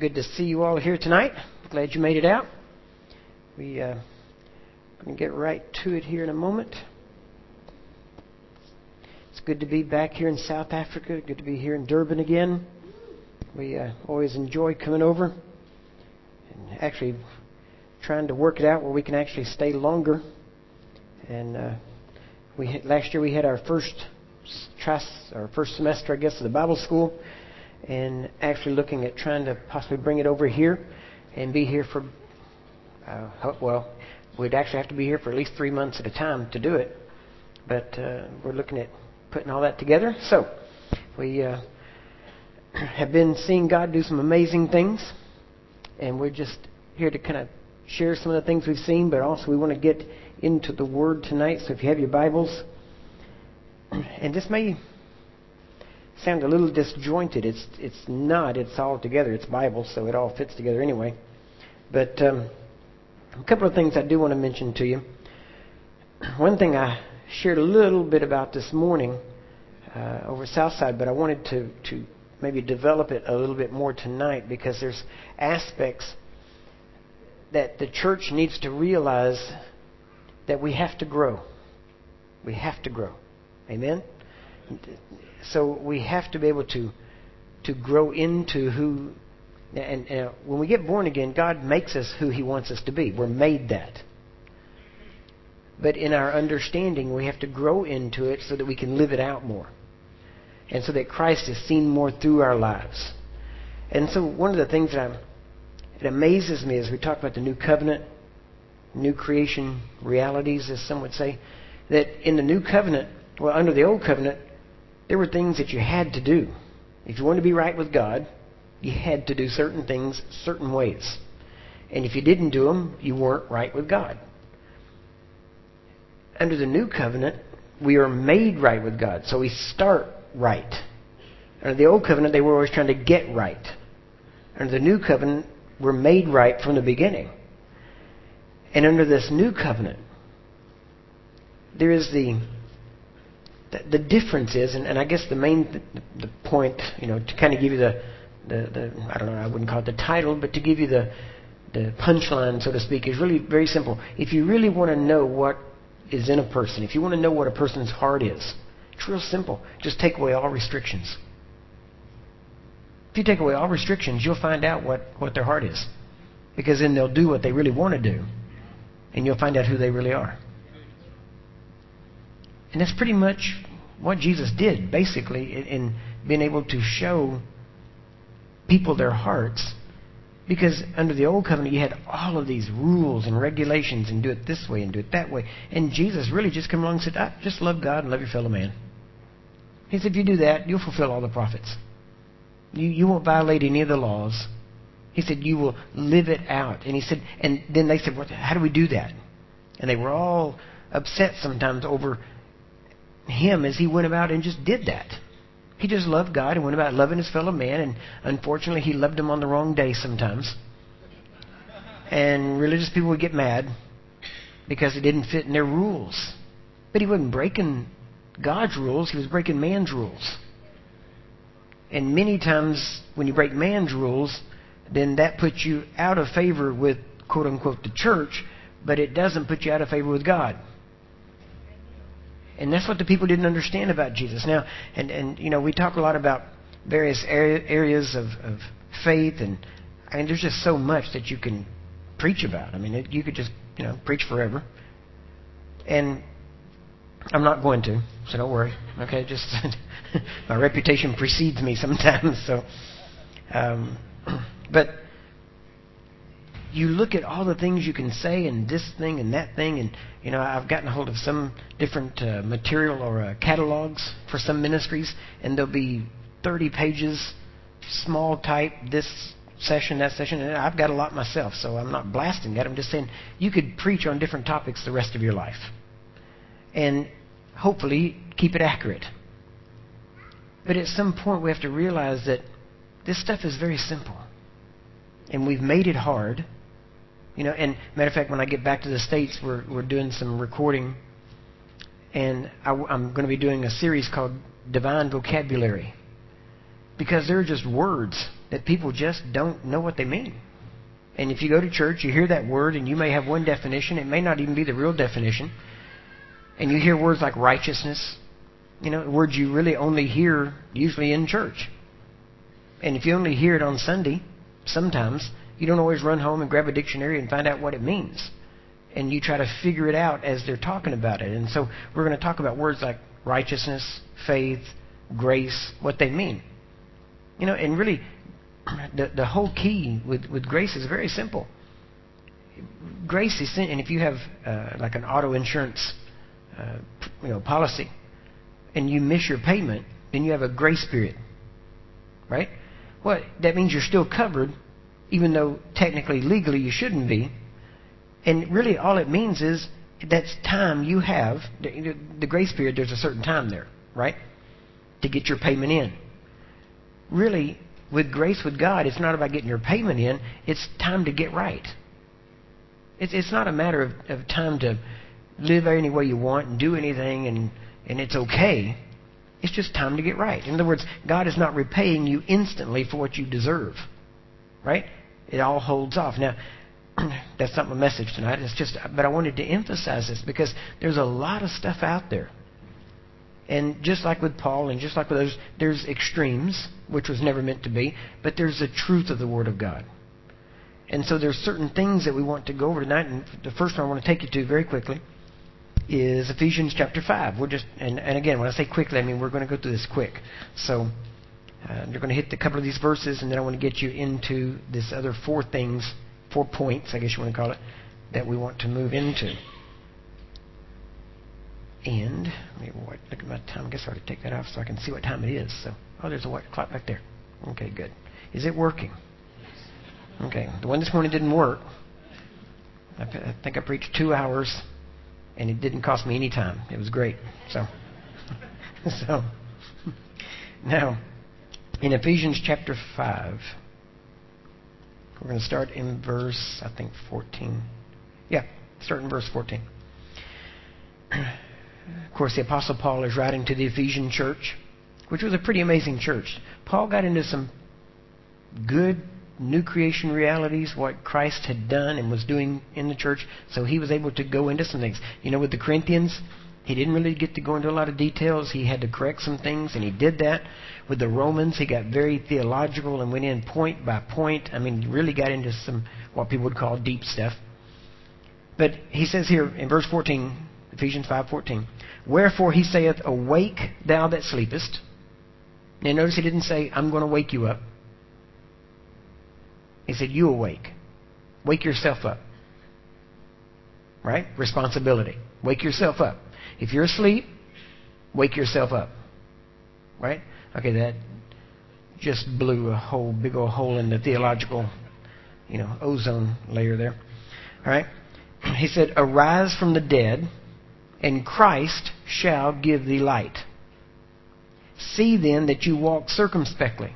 Good to see you all here tonight. Glad you made it out. We uh, going to get right to it here in a moment. It's good to be back here in South Africa. Good to be here in Durban again. We uh, always enjoy coming over and actually trying to work it out where we can actually stay longer. And uh, we last year we had our first tris, our first semester, I guess, of the Bible school and actually looking at trying to possibly bring it over here and be here for, uh, well, we'd actually have to be here for at least three months at a time to do it. But uh, we're looking at putting all that together. So we uh, have been seeing God do some amazing things, and we're just here to kind of share some of the things we've seen, but also we want to get into the Word tonight. So if you have your Bibles, and this may sound a little disjointed. It's it's not. It's all together. It's Bible, so it all fits together anyway. But um, a couple of things I do want to mention to you. One thing I shared a little bit about this morning uh, over Southside, but I wanted to to maybe develop it a little bit more tonight because there's aspects that the church needs to realize that we have to grow. We have to grow. Amen so we have to be able to to grow into who and, and uh, when we get born again, God makes us who He wants us to be. We're made that. But in our understanding, we have to grow into it so that we can live it out more. And so that Christ is seen more through our lives. And so one of the things that I'm, it amazes me as we talk about the new covenant, new creation realities, as some would say, that in the new covenant, well, under the old covenant, there were things that you had to do. If you wanted to be right with God, you had to do certain things certain ways. And if you didn't do them, you weren't right with God. Under the new covenant, we are made right with God. So we start right. Under the old covenant, they were always trying to get right. Under the new covenant, we're made right from the beginning. And under this new covenant, there is the the, the difference is, and, and I guess the main the, the point, you know, to kind of give you the, the, the I don't know, I wouldn't call it the title, but to give you the the punchline, so to speak, is really very simple. If you really want to know what is in a person, if you want to know what a person's heart is, it's real simple. Just take away all restrictions. If you take away all restrictions, you'll find out what, what their heart is. Because then they'll do what they really want to do. And you'll find out who they really are. And that's pretty much what Jesus did, basically, in being able to show people their hearts. Because under the old covenant, you had all of these rules and regulations, and do it this way and do it that way. And Jesus really just came along and said, ah, just love God and love your fellow man. He said, if you do that, you'll fulfill all the prophets. You, you won't violate any of the laws. He said, you will live it out. And he said, and then they said, well, how do we do that? And they were all upset sometimes over him as he went about and just did that. He just loved God and went about loving his fellow man, and unfortunately, he loved him on the wrong day sometimes. And religious people would get mad because it didn't fit in their rules. But he wasn't breaking God's rules, he was breaking man's rules. And many times, when you break man's rules, then that puts you out of favor with quote unquote the church, but it doesn't put you out of favor with God. And that's what the people didn't understand about Jesus. Now, and, and you know, we talk a lot about various areas of, of faith, and I mean, there's just so much that you can preach about. I mean, it, you could just, you know, preach forever. And I'm not going to, so don't worry. Okay, just my reputation precedes me sometimes. So, um, but you look at all the things you can say and this thing and that thing and you know I've gotten a hold of some different uh, material or uh, catalogs for some ministries and there'll be 30 pages small type this session that session and I've got a lot myself so I'm not blasting that I'm just saying you could preach on different topics the rest of your life and hopefully keep it accurate. But at some point we have to realize that this stuff is very simple and we've made it hard you know, and matter of fact, when I get back to the states, we're we're doing some recording, and I, I'm going to be doing a series called Divine Vocabulary, because there are just words that people just don't know what they mean. And if you go to church, you hear that word, and you may have one definition. It may not even be the real definition. And you hear words like righteousness, you know, words you really only hear usually in church. And if you only hear it on Sunday, sometimes, you don't always run home and grab a dictionary and find out what it means. And you try to figure it out as they're talking about it. And so we're going to talk about words like righteousness, faith, grace, what they mean. You know, and really, the, the whole key with, with grace is very simple. Grace is, and if you have uh, like an auto insurance, uh, you know, policy, and you miss your payment, then you have a grace period, right? Well, that means you're still covered, even though technically, legally, you shouldn't be. And really, all it means is that's time you have. The, grace period, there's a certain time there, right? To get your payment in. Really, with grace with God, it's not about getting your payment in, it's time to get right. It's, it's not a matter of, of time to live any way you want and do anything and, and it's okay. It's just time to get right. In other words, God is not repaying you instantly for what you deserve. Right? It all holds off. Now, that's not my message tonight. It's just, but I wanted to emphasize this because there's a lot of stuff out there. And just like with Paul and just like with those, there's extremes, which was never meant to be, but there's the truth of the Word of God. And so there's certain things that we want to go over tonight. And the first one I want to take you to very quickly is Ephesians chapter 5. We're just, and, and again, when I say quickly, I mean we're going to go through this quick. So uh, you're going to hit a couple of these verses, and then I want to get you into this other four things, four points, I guess you want to call it, that we want to move into. And let me look at my time. I guess I ought to take that off so I can see what time it is. So, oh, there's a white clock back there. Okay, good. Is it working? Okay, the one this morning didn't work. I, I think I preached two hours and it didn't cost me any time. It was great. So, so now in Ephesians chapter five, we're going to start in verse I think fourteen. Yeah, start in verse fourteen. Of course, the Apostle Paul is writing to the Ephesian church, which was a pretty amazing church. Paul got into some good new creation realities, what Christ had done and was doing in the church. So he was able to go into some things. You know, with the Corinthians, he didn't really get to go into a lot of details. He had to correct some things, and he did that. With the Romans, he got very theological and went in point by point. I mean, really got into some what people would call deep stuff. But he says here in verse 14, Ephesians 5:14, "Wherefore he saith, Awake, thou that sleepest." Now notice he didn't say, "I'm going to wake you up." He said, You awake. Wake yourself up. Right? Responsibility. Wake yourself up. If you're asleep, wake yourself up. Right? Okay, that just blew a whole big old hole in the theological, you know, ozone layer there. All right? He said, Arise from the dead, and Christ shall give thee light. See then that you walk circumspectly.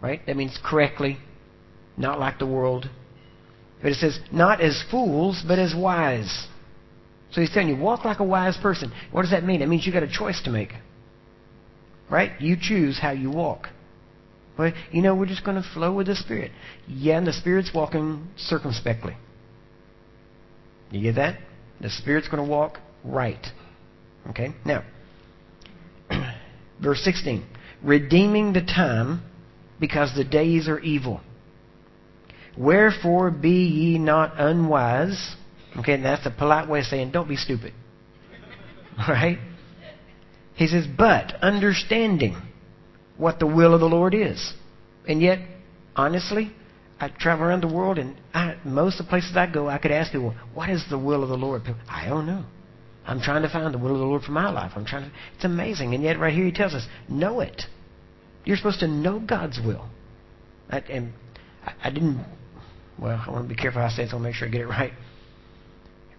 Right? That means correctly, not like the world. But it says, not as fools, but as wise. So he's telling you, walk like a wise person. What does that mean? It means you've got a choice to make. Right? You choose how you walk. But, you know, we're just going to flow with the Spirit. Yeah, and the Spirit's walking circumspectly. You get that? The Spirit's going to walk right. Okay? Now, verse 16. Redeeming the time because the days are evil. Wherefore be ye not unwise. Okay, and that's a polite way of saying don't be stupid. Right? He says, but understanding what the will of the Lord is. And yet, honestly, I travel around the world and I, most of the places I go, I could ask people, what is the will of the Lord? I don't know. I'm trying to find the will of the Lord for my life. I'm trying to, it's amazing. And yet right here he tells us, know it. You're supposed to know God's will. I, and I, I didn't well, I want to be careful how I say it, so I'll make sure I get it right.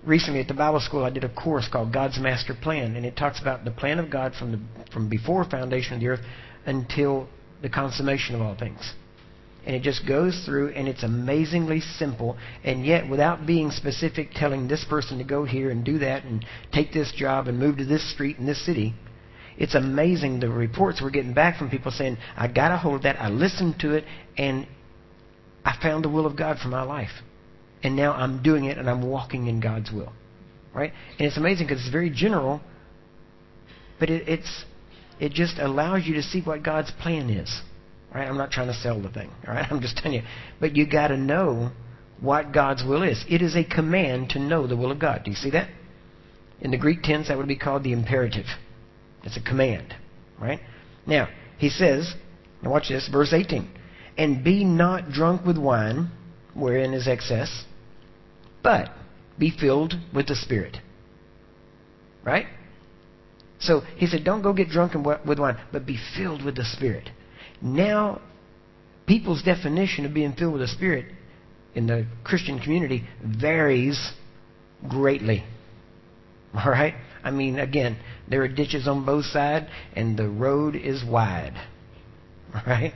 Recently at the Bible school, I did a course called God's Master Plan, and it talks about the plan of God from the from before foundation of the earth until the consummation of all things. And it just goes through, and it's amazingly simple, and yet without being specific, telling this person to go here and do that and take this job and move to this street in this city, it's amazing the reports we're getting back from people saying, I got a hold of that, I listened to it, and I found the will of God for my life. And now I'm doing it and I'm walking in God's will. Right? And it's amazing because it's very general, but it, it's it just allows you to see what God's plan is. Right? I'm not trying to sell the thing. All right? I'm just telling you. But you got to know what God's will is. It is a command to know the will of God. Do you see that? In the Greek tense, that would be called the imperative. It's a command. Right? Now, he says, now watch this, verse 18. And be not drunk with wine, wherein is excess, but be filled with the Spirit. Right? So he said, don't go get drunk with wine, but be filled with the Spirit. Now, people's definition of being filled with the Spirit in the Christian community varies greatly. All right? I mean, again, there are ditches on both sides, and the road is wide. All right?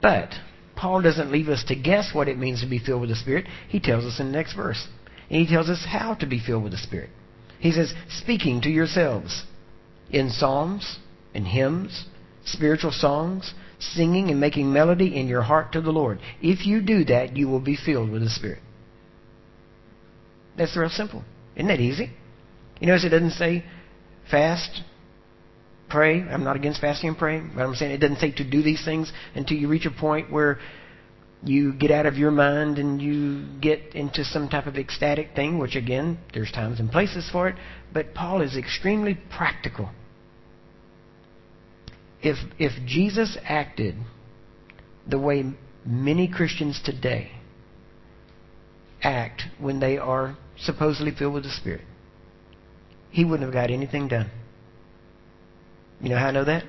But Paul doesn't leave us to guess what it means to be filled with the Spirit. He tells us in the next verse. And he tells us how to be filled with the Spirit. He says, speaking to yourselves in psalms and hymns, spiritual songs, singing and making melody in your heart to the Lord. If you do that, you will be filled with the Spirit. That's real simple. Isn't that easy? You notice it doesn't say fast, pray. I'm not against fasting and praying, but I'm saying it doesn't say to do these things until you reach a point where you get out of your mind and you get into some type of ecstatic thing, which again, there's times and places for it, but Paul is extremely practical. If, if Jesus acted the way many Christians today act when they are supposedly filled with the Spirit, he wouldn't have got anything done. You know how I know that?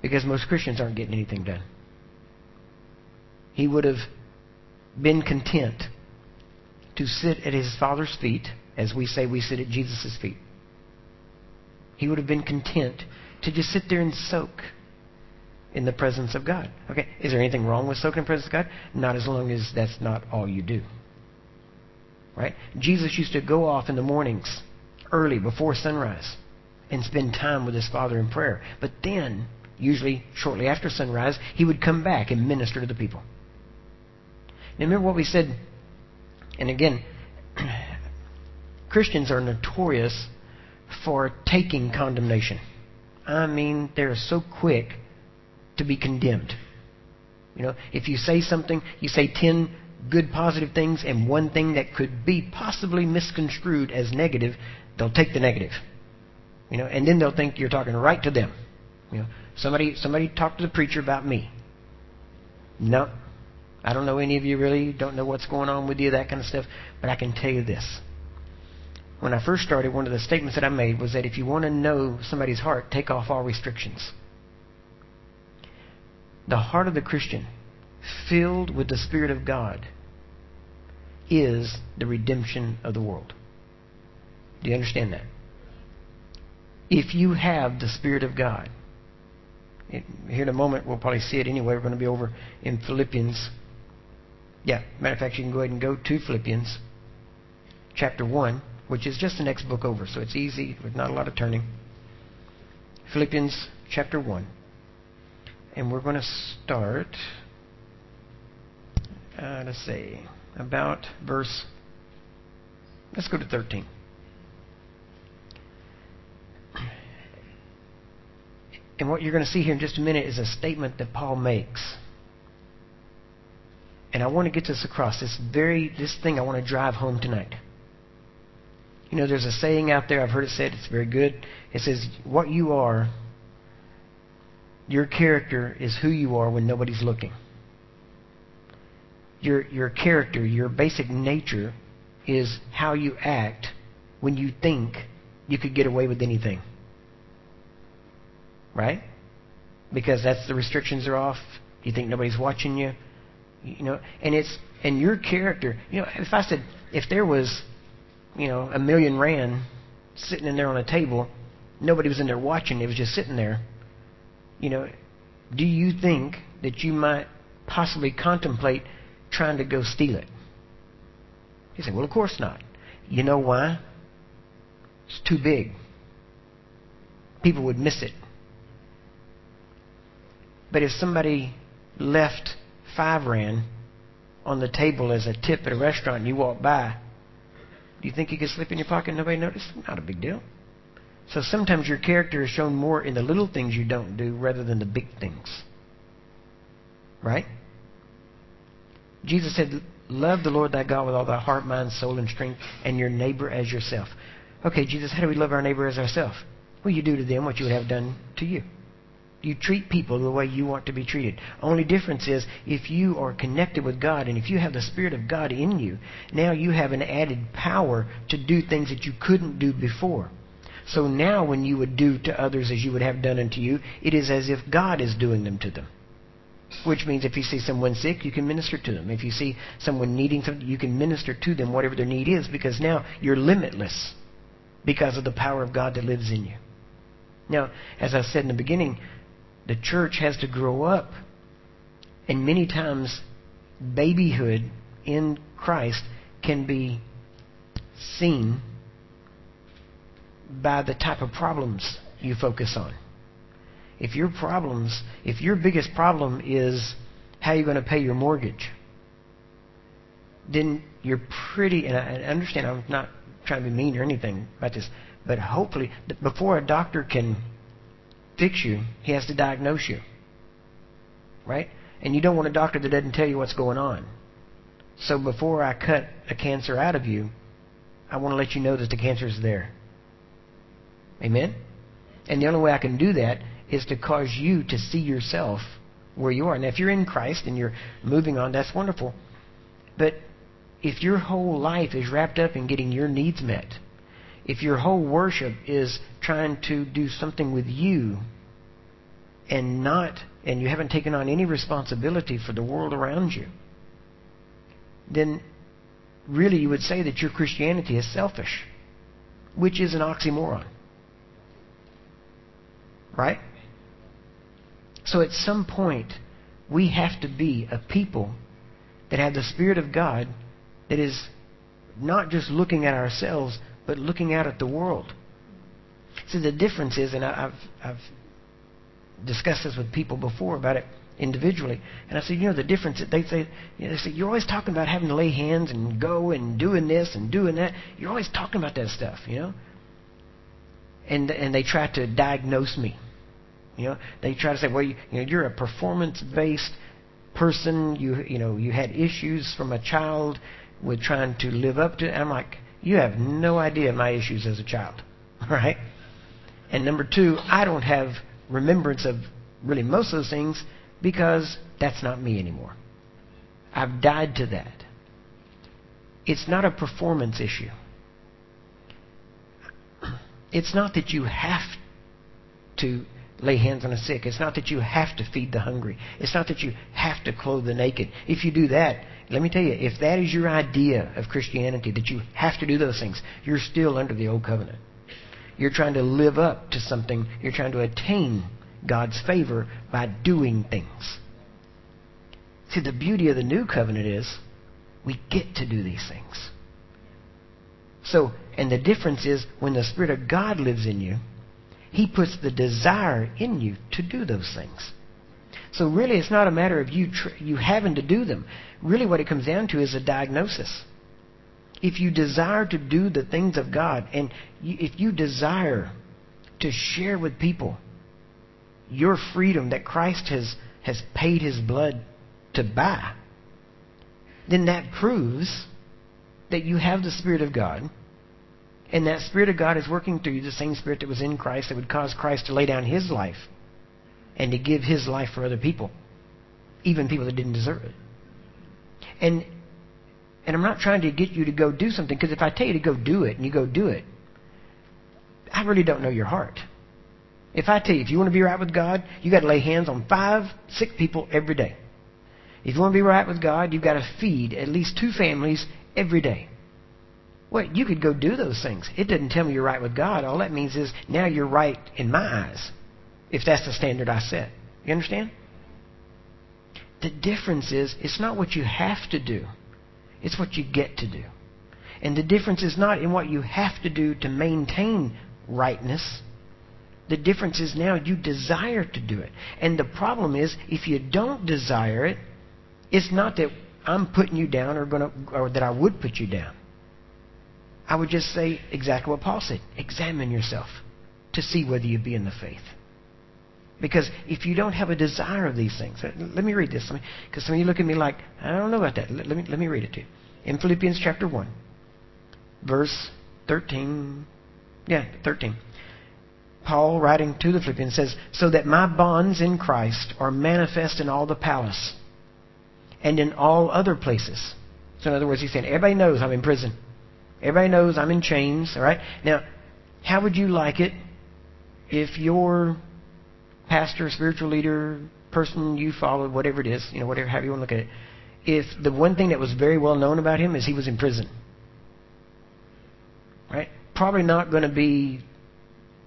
Because most Christians aren't getting anything done. He would have been content to sit at his Father's feet, as we say we sit at Jesus' feet. He would have been content to just sit there and soak in the presence of God. Okay, is there anything wrong with soaking in the presence of God? Not as long as that's not all you do. Right? Jesus used to go off in the mornings, early, before sunrise, and spend time with his Father in prayer. But then, usually shortly after sunrise, he would come back and minister to the people. Now remember what we said, and again, Christians are notorious for taking condemnation. I mean, they're so quick to be condemned. You know, if you say something, you say 10 good positive things and one thing that could be possibly misconstrued as negative, they'll take the negative. You know, and then they'll think you're talking right to them. You know, somebody somebody talked to the preacher about me. No, I don't know any of you really. Don't know what's going on with you, that kind of stuff. But I can tell you this. When I first started, one of the statements that I made was that if you want to know somebody's heart, take off all restrictions. The heart of the Christian, filled with the Spirit of God, is the redemption of the world. Do you understand that? If you have the Spirit of God. Here in a moment, we'll probably see it anyway. We're going to be over in Philippians. Yeah, matter of fact, you can go ahead and go to Philippians chapter 1, which is just the next book over, so it's easy with not a lot of turning. Philippians chapter 1. And we're going to start, uh, let's see, about verse, let's go to 13. And what you're going to see here in just a minute is a statement that Paul makes. And I want to get this across. This very this thing I want to drive home tonight. You know, there's a saying out there, I've heard it said, it's very good. It says, What you are, your character is who you are when nobody's looking. Your your character, your basic nature is how you act when you think you could get away with anything right? Because that's the restrictions are off. You think nobody's watching you, you know. And it's and your character. You know, if I said if there was, you know, a million rand sitting in there on a table, nobody was in there watching. It was just sitting there. You know, do you think that you might possibly contemplate trying to go steal it? He said, Well, of course not. You know why? It's too big. people would miss it. But if somebody left five rand on the table as a tip at a restaurant and you walk by, do you think you could slip in your pocket and nobody notice? Not a big deal. So sometimes your character is shown more in the little things you don't do rather than the big things. Right? Jesus said, Love the Lord thy God with all thy heart, mind, soul, and strength, and your neighbor as yourself. Okay, Jesus, how do we love our neighbor as ourselves? Well, you do to them what you would have done to you. You treat people the way you want to be treated. Only difference is if you are connected with God and if you have the Spirit of God in you, now you have an added power to do things that you couldn't do before. So now when you would do to others as you would have done unto you, it is as if God is doing them to them. Which means if you see someone sick, you can minister to them. If you see someone needing something, you can minister to them whatever their need is because now you're limitless because of the power of God that lives in you. Now, as I said in the beginning, the church has to grow up. And many times, babyhood in Christ can be seen by the type of problems you focus on. If your problems, if your biggest problem is how you're going to pay your mortgage, then you're pretty, and I understand I'm not trying to be mean or anything about this, but hopefully, before a doctor can fix you, he has to diagnose you. Right? And you don't want a doctor that doesn't tell you what's going on. So before I cut a cancer out of you, I want to let you know that the cancer is there. Amen? And the only way I can do that is to cause you to see yourself where you are. Now, if you're in Christ and you're moving on, that's wonderful. But if your whole life is wrapped up in getting your needs met, if your whole worship is trying to do something with you and not and you haven't taken on any responsibility for the world around you, then really you would say that your Christianity is selfish, which is an oxymoron. Right? So at some point, we have to be a people that have the Spirit of God that is not just looking at ourselves, but looking out at the world. See, the difference is, and I've, I've discussed this with people before about it individually, and I said, you know, the difference. They say, you know, they say, you're always talking about having to lay hands and go and doing this and doing that. You're always talking about that stuff, you know. And and they try to diagnose me. You know, they try to say, well, you, you know, you're a performance-based person. You you know, you had issues from a child with trying to live up to. and I'm like, you have no idea my issues as a child, right? And number two, I don't have remembrance of really most of those things because that's not me anymore. I've died to that. It's not a performance issue. It's not that you have to lay hands on the sick. It's not that you have to feed the hungry. It's not that you have to clothe the naked. If you do that, let me tell you, if that is your idea of Christianity, that you have to do those things, you're still under the old covenant. You're trying to live up to something. You're trying to attain God's favor by doing things. See, the beauty of the new covenant is we get to do these things. So, and the difference is when the Spirit of God lives in you, he puts the desire in you to do those things. So really, it's not a matter of you tr- you having to do them. Really, what it comes down to is a diagnosis. If you desire to do the things of God, and you, if you desire to share with people your freedom that Christ has has paid His blood to buy, then that proves that you have the Spirit of God and that Spirit of God is working through you, the same Spirit that was in Christ that would cause Christ to lay down His life and to give His life for other people, even people that didn't deserve it. And and I'm not trying to get you to go do something because if I tell you to go do it and you go do it, I really don't know your heart. If I tell you if you want to be right with God, you got to lay hands on five sick people every day. If you want to be right with God, you've got to feed at least two families every day. Well, you could go do those things. It doesn't tell me you're right with God. All that means is now you're right in my eyes, if that's the standard I set. You understand? The difference is it's not what you have to do, it's what you get to do. And the difference is not in what you have to do to maintain rightness, The difference is now you desire to do it. And the problem is, if you don't desire it, it's not that I'm putting you down or, gonna, or that I would put you down. I would just say exactly what Paul said examine yourself to see whether you be in the faith. Because if you don't have a desire of these things, let me read this. Because some of you look at me like, I don't know about that. Let, let, me, let me read it to you. In Philippians chapter 1, verse 13. Yeah, 13. Paul, writing to the Philippians, says, So that my bonds in Christ are manifest in all the palace and in all other places. So, in other words, he's saying, Everybody knows I'm in prison. Everybody knows I'm in chains. All right? Now, how would you like it if your pastor, spiritual leader, person you followed, whatever it is, you know, whatever, however you want to look at it, if the one thing that was very well known about him is he was in prison? Right? Probably not going to be,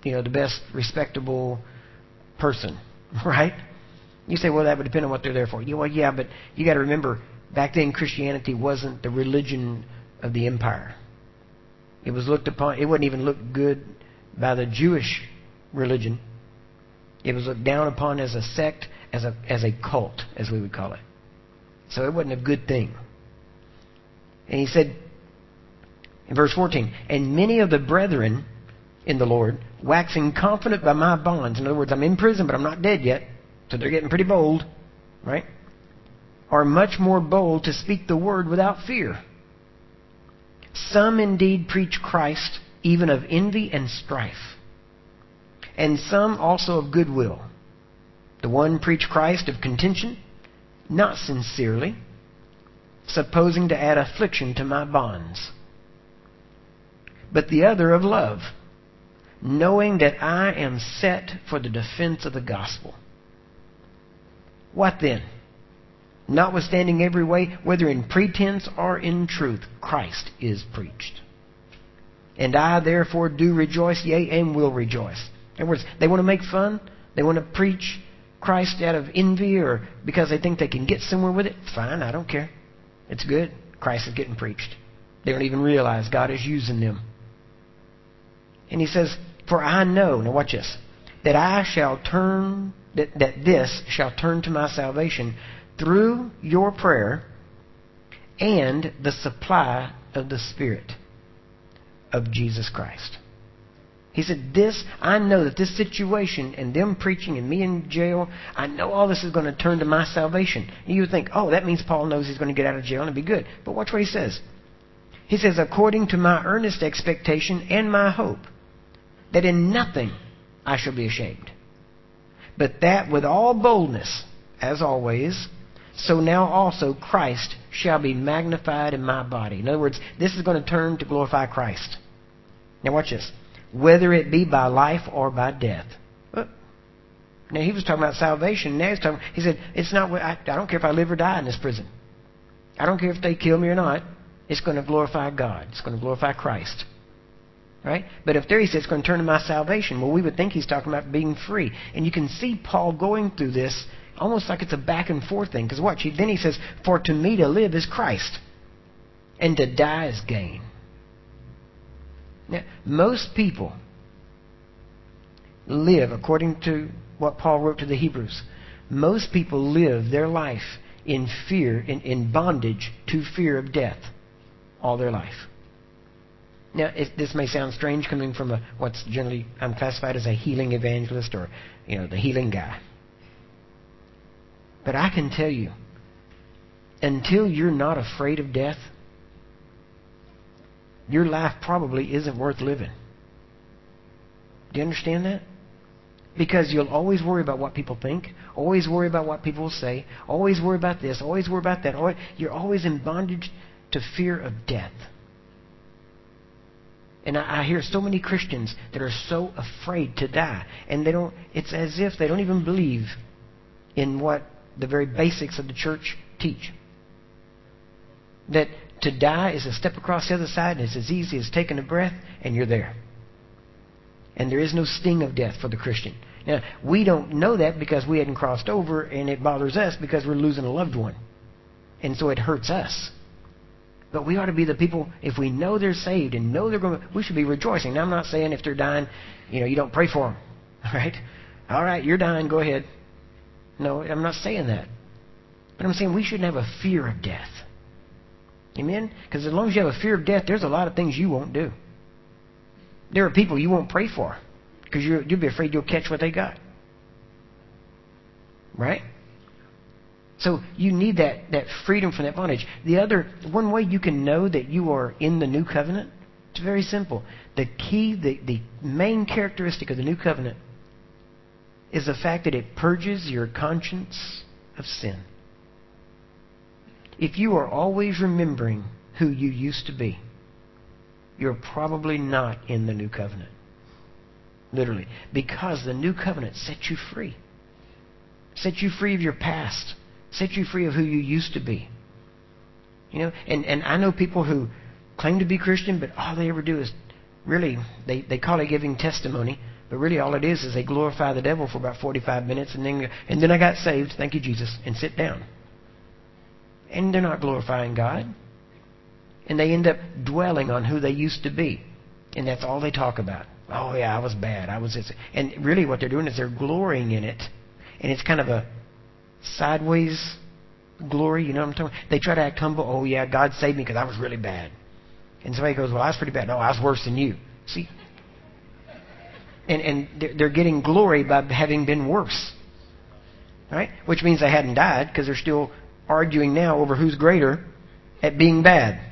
you know, the best respectable person, right? You say, well, that would depend on what they're there for. You, well, yeah, but you got to remember, back then Christianity wasn't the religion of the empire. It was looked upon. It wouldn't even look good by the Jewish religion. It was looked down upon as a sect, as a as a cult, as we would call it. So it wasn't a good thing. And he said in verse 14, and many of the brethren in the Lord, waxing confident by my bonds. In other words, I'm in prison, but I'm not dead yet. So they're getting pretty bold, right? Are much more bold to speak the word without fear. Some indeed preach Christ, even of envy and strife, and some also of goodwill. The one preach Christ of contention, not sincerely, supposing to add affliction to my bonds, but the other of love, knowing that I am set for the defense of the gospel. What then? Notwithstanding every way, whether in pretense or in truth, Christ is preached. And I therefore do rejoice, yea, and will rejoice. In other words, they want to make fun, they want to preach Christ out of envy or because they think they can get somewhere with it. Fine, I don't care. It's good. Christ is getting preached. They don't even realize God is using them. And he says, For I know, now watch this, that I shall turn that, that this shall turn to my salvation through your prayer and the supply of the Spirit of Jesus Christ. He said, This, I know that this situation and them preaching and me in jail, I know all this is going to turn to my salvation. And you would think, oh, that means Paul knows he's going to get out of jail and be good. But watch what he says. He says, according to my earnest expectation and my hope, that in nothing I shall be ashamed but that with all boldness, as always, so now also Christ shall be magnified in my body. In other words, this is going to turn to glorify Christ. Now watch this. Whether it be by life or by death. Uh. Now he was talking about salvation. Now he's talking. He said, "It's not. I, I don't care if I live or die in this prison. I don't care if they kill me or not. It's going to glorify God. It's going to glorify Christ." Right? But if there he says it's going to turn to my salvation, well, we would think he's talking about being free. And you can see Paul going through this almost like it's a back and forth thing. Because watch, he, then he says, For to me to live is Christ, and to die is gain. Now, most people live, according to what Paul wrote to the Hebrews, most people live their life in fear, in, in bondage to fear of death all their life. Now, this may sound strange coming from a, what's generally I'm classified as a healing evangelist or, you know, the healing guy. But I can tell you, until you're not afraid of death, your life probably isn't worth living. Do you understand that? Because you'll always worry about what people think, always worry about what people will say, always worry about this, always worry about that. You're always in bondage to fear of death. And I, I hear so many Christians that are so afraid to die. And they don't, it's as if they don't even believe in what the very basics of the church teach. That to die is a step across the other side, and it's as easy as taking a breath, and you're there. And there is no sting of death for the Christian. Now, we don't know that because we hadn't crossed over, and it bothers us because we're losing a loved one. And so it hurts us. But we ought to be the people, if we know they're saved and know they're going to, we should be rejoicing. Now, I'm not saying if they're dying, you know, you don't pray for them. All right? All right, you're dying, go ahead. No, I'm not saying that. But I'm saying we shouldn't have a fear of death. Amen? Because as long as you have a fear of death, there's a lot of things you won't do. There are people you won't pray for because you'll be afraid you'll catch what they got. Right? So you need that, that freedom from that bondage. The other, one way you can know that you are in the new covenant, it's very simple. The key, the, the main characteristic of the new covenant is the fact that it purges your conscience of sin. If you are always remembering who you used to be, you're probably not in the new covenant. Literally. Because the new covenant sets you free. Sets you free of your past. Sets you free of who you used to be. You know, and, and I know people who claim to be Christian, but all they ever do is really, they, they call it giving testimony, but really all it is is they glorify the devil for about 45 minutes and then, and then I got saved, thank you Jesus, and sit down. And they're not glorifying God. And they end up dwelling on who they used to be. And that's all they talk about. Oh, yeah, I was bad. I was this. And really, what they're doing is they're glorying in it. And it's kind of a sideways glory. You know what I'm talking about? They try to act humble. Oh, yeah, God saved me because I was really bad. And somebody goes, Well, I was pretty bad. No, I was worse than you. See? And, and they're getting glory by having been worse. Right? Which means they hadn't died because they're still arguing now over who's greater at being bad.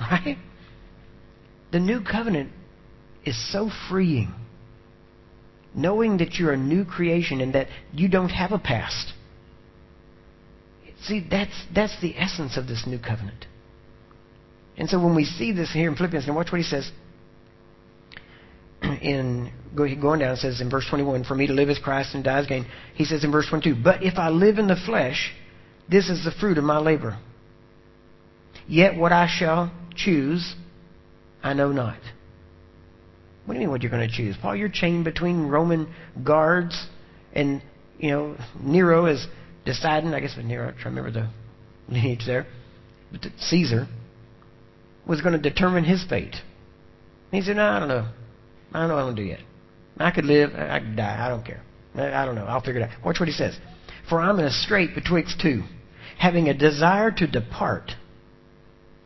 Right? The new covenant is so freeing. Knowing that you're a new creation and that you don't have a past. See, that's, that's the essence of this new covenant. And so when we see this here in Philippians, now watch what he says. In going down, it says in verse 21, "For me to live is Christ and die is gain." He says in verse 22, "But if I live in the flesh, this is the fruit of my labor. Yet what I shall choose, I know not." What do you mean? What you're going to choose, Paul? You're chained between Roman guards, and you know Nero is deciding. I guess Nero, I try to remember the lineage there, but Caesar was going to determine his fate. And he said, No, I don't know. I don't know what I'm going to do yet. I could live, I could die. I don't care. I don't know. I'll figure it out. Watch what he says. For I'm in a strait betwixt two, having a desire to depart.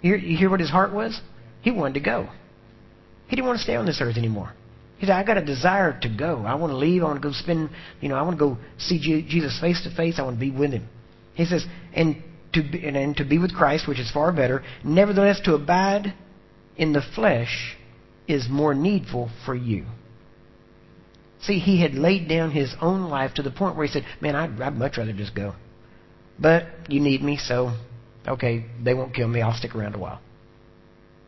You hear, you hear what his heart was? He wanted to go. He didn't want to stay on this earth anymore. He said, I got a desire to go. I want to leave. I want to go spend, you know, I want to go see Jesus face to face. I want to be with him. He says, and to be, and to be with Christ, which is far better. Nevertheless, to abide in the flesh is more needful for you. See, he had laid down his own life to the point where he said, Man, I'd, I'd much rather just go. But you need me, so okay, they won't kill me. I'll stick around a while.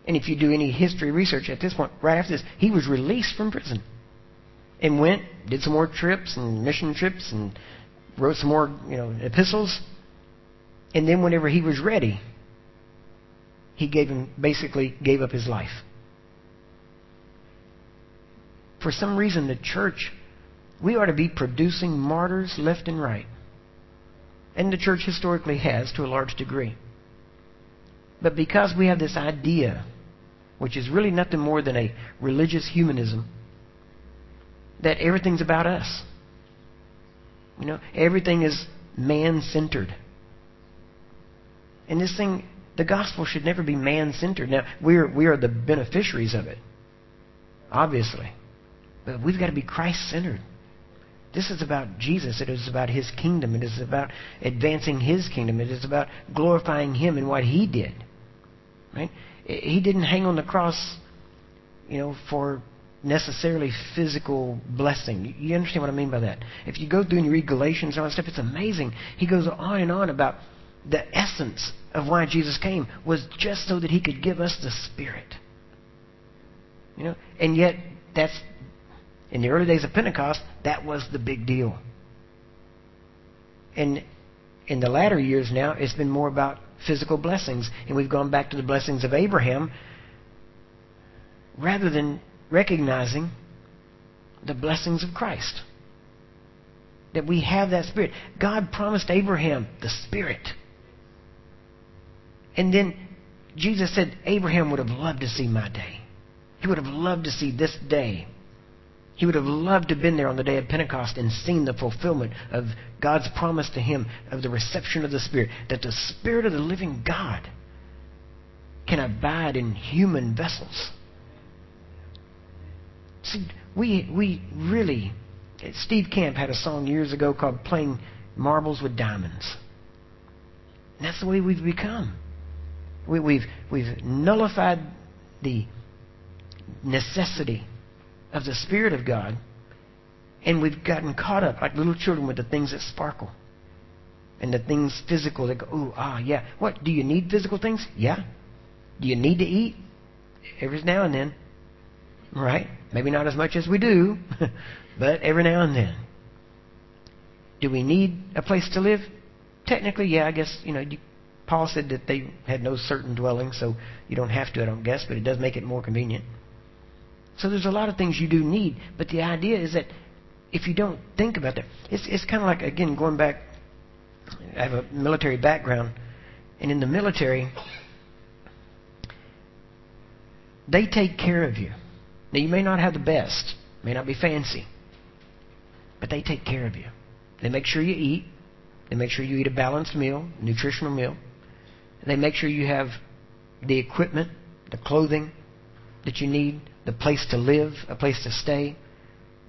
And if you do any history research at this point, right after this, he was released from prison and went, did some more trips and mission trips and wrote some more, you know, epistles and then whenever he was ready, he gave him basically gave up his life. For some reason the church we ought to be producing martyrs left and right. And the church historically has to a large degree. But because we have this idea, which is really nothing more than a religious humanism, that everything's about us. You know, everything is man centered. And this thing, the gospel should never be man centered. Now, we're, we are the beneficiaries of it, obviously. But we've got to be Christ centered. This is about Jesus. It is about His kingdom. It is about advancing His kingdom. It is about glorifying Him and what He did. Right? He didn't hang on the cross, you know, for necessarily physical blessing. You understand what I mean by that? If you go through and you read Galatians and all that stuff, it's amazing. He goes on and on about the essence of why Jesus came was just so that he could give us the Spirit. You know, and yet that's in the early days of Pentecost, that was the big deal. And in the latter years now, it's been more about physical blessings, and we've gone back to the blessings of Abraham rather than recognizing the blessings of Christ. That we have that Spirit. God promised Abraham the Spirit. And then Jesus said, Abraham would have loved to see my day. He would have loved to see this day. He would have loved to have been there on the day of Pentecost and seen the fulfillment of God's promise to him of the reception of the Spirit, that the Spirit of the living God can abide in human vessels. See, we, we really, Steve Camp had a song years ago called Playing Marbles with Diamonds. And that's the way we've become. We, we've, we've nullified the necessity of the Spirit of God, and we've gotten caught up like little children with the things that sparkle and the things physical that go, ooh, ah, yeah. What? Do you need physical things? Yeah. Do you need to eat? Every now and then. Right? Maybe not as much as we do, but every now and then. Do we need a place to live? Technically, yeah, I guess, you know, Paul said that they had no certain dwelling, so you don't have to, I don't guess, but it does make it more convenient. So there's a lot of things you do need, but the idea is that if you don't think about that, it's, it's kind of like, again, going back, I have a military background, and in the military, they take care of you. Now, you may not have the best, may not be fancy, but they take care of you. They make sure you eat. They make sure you eat a balanced meal, nutritional meal. They make sure you have the equipment, the clothing that you need, the place to live, a place to stay.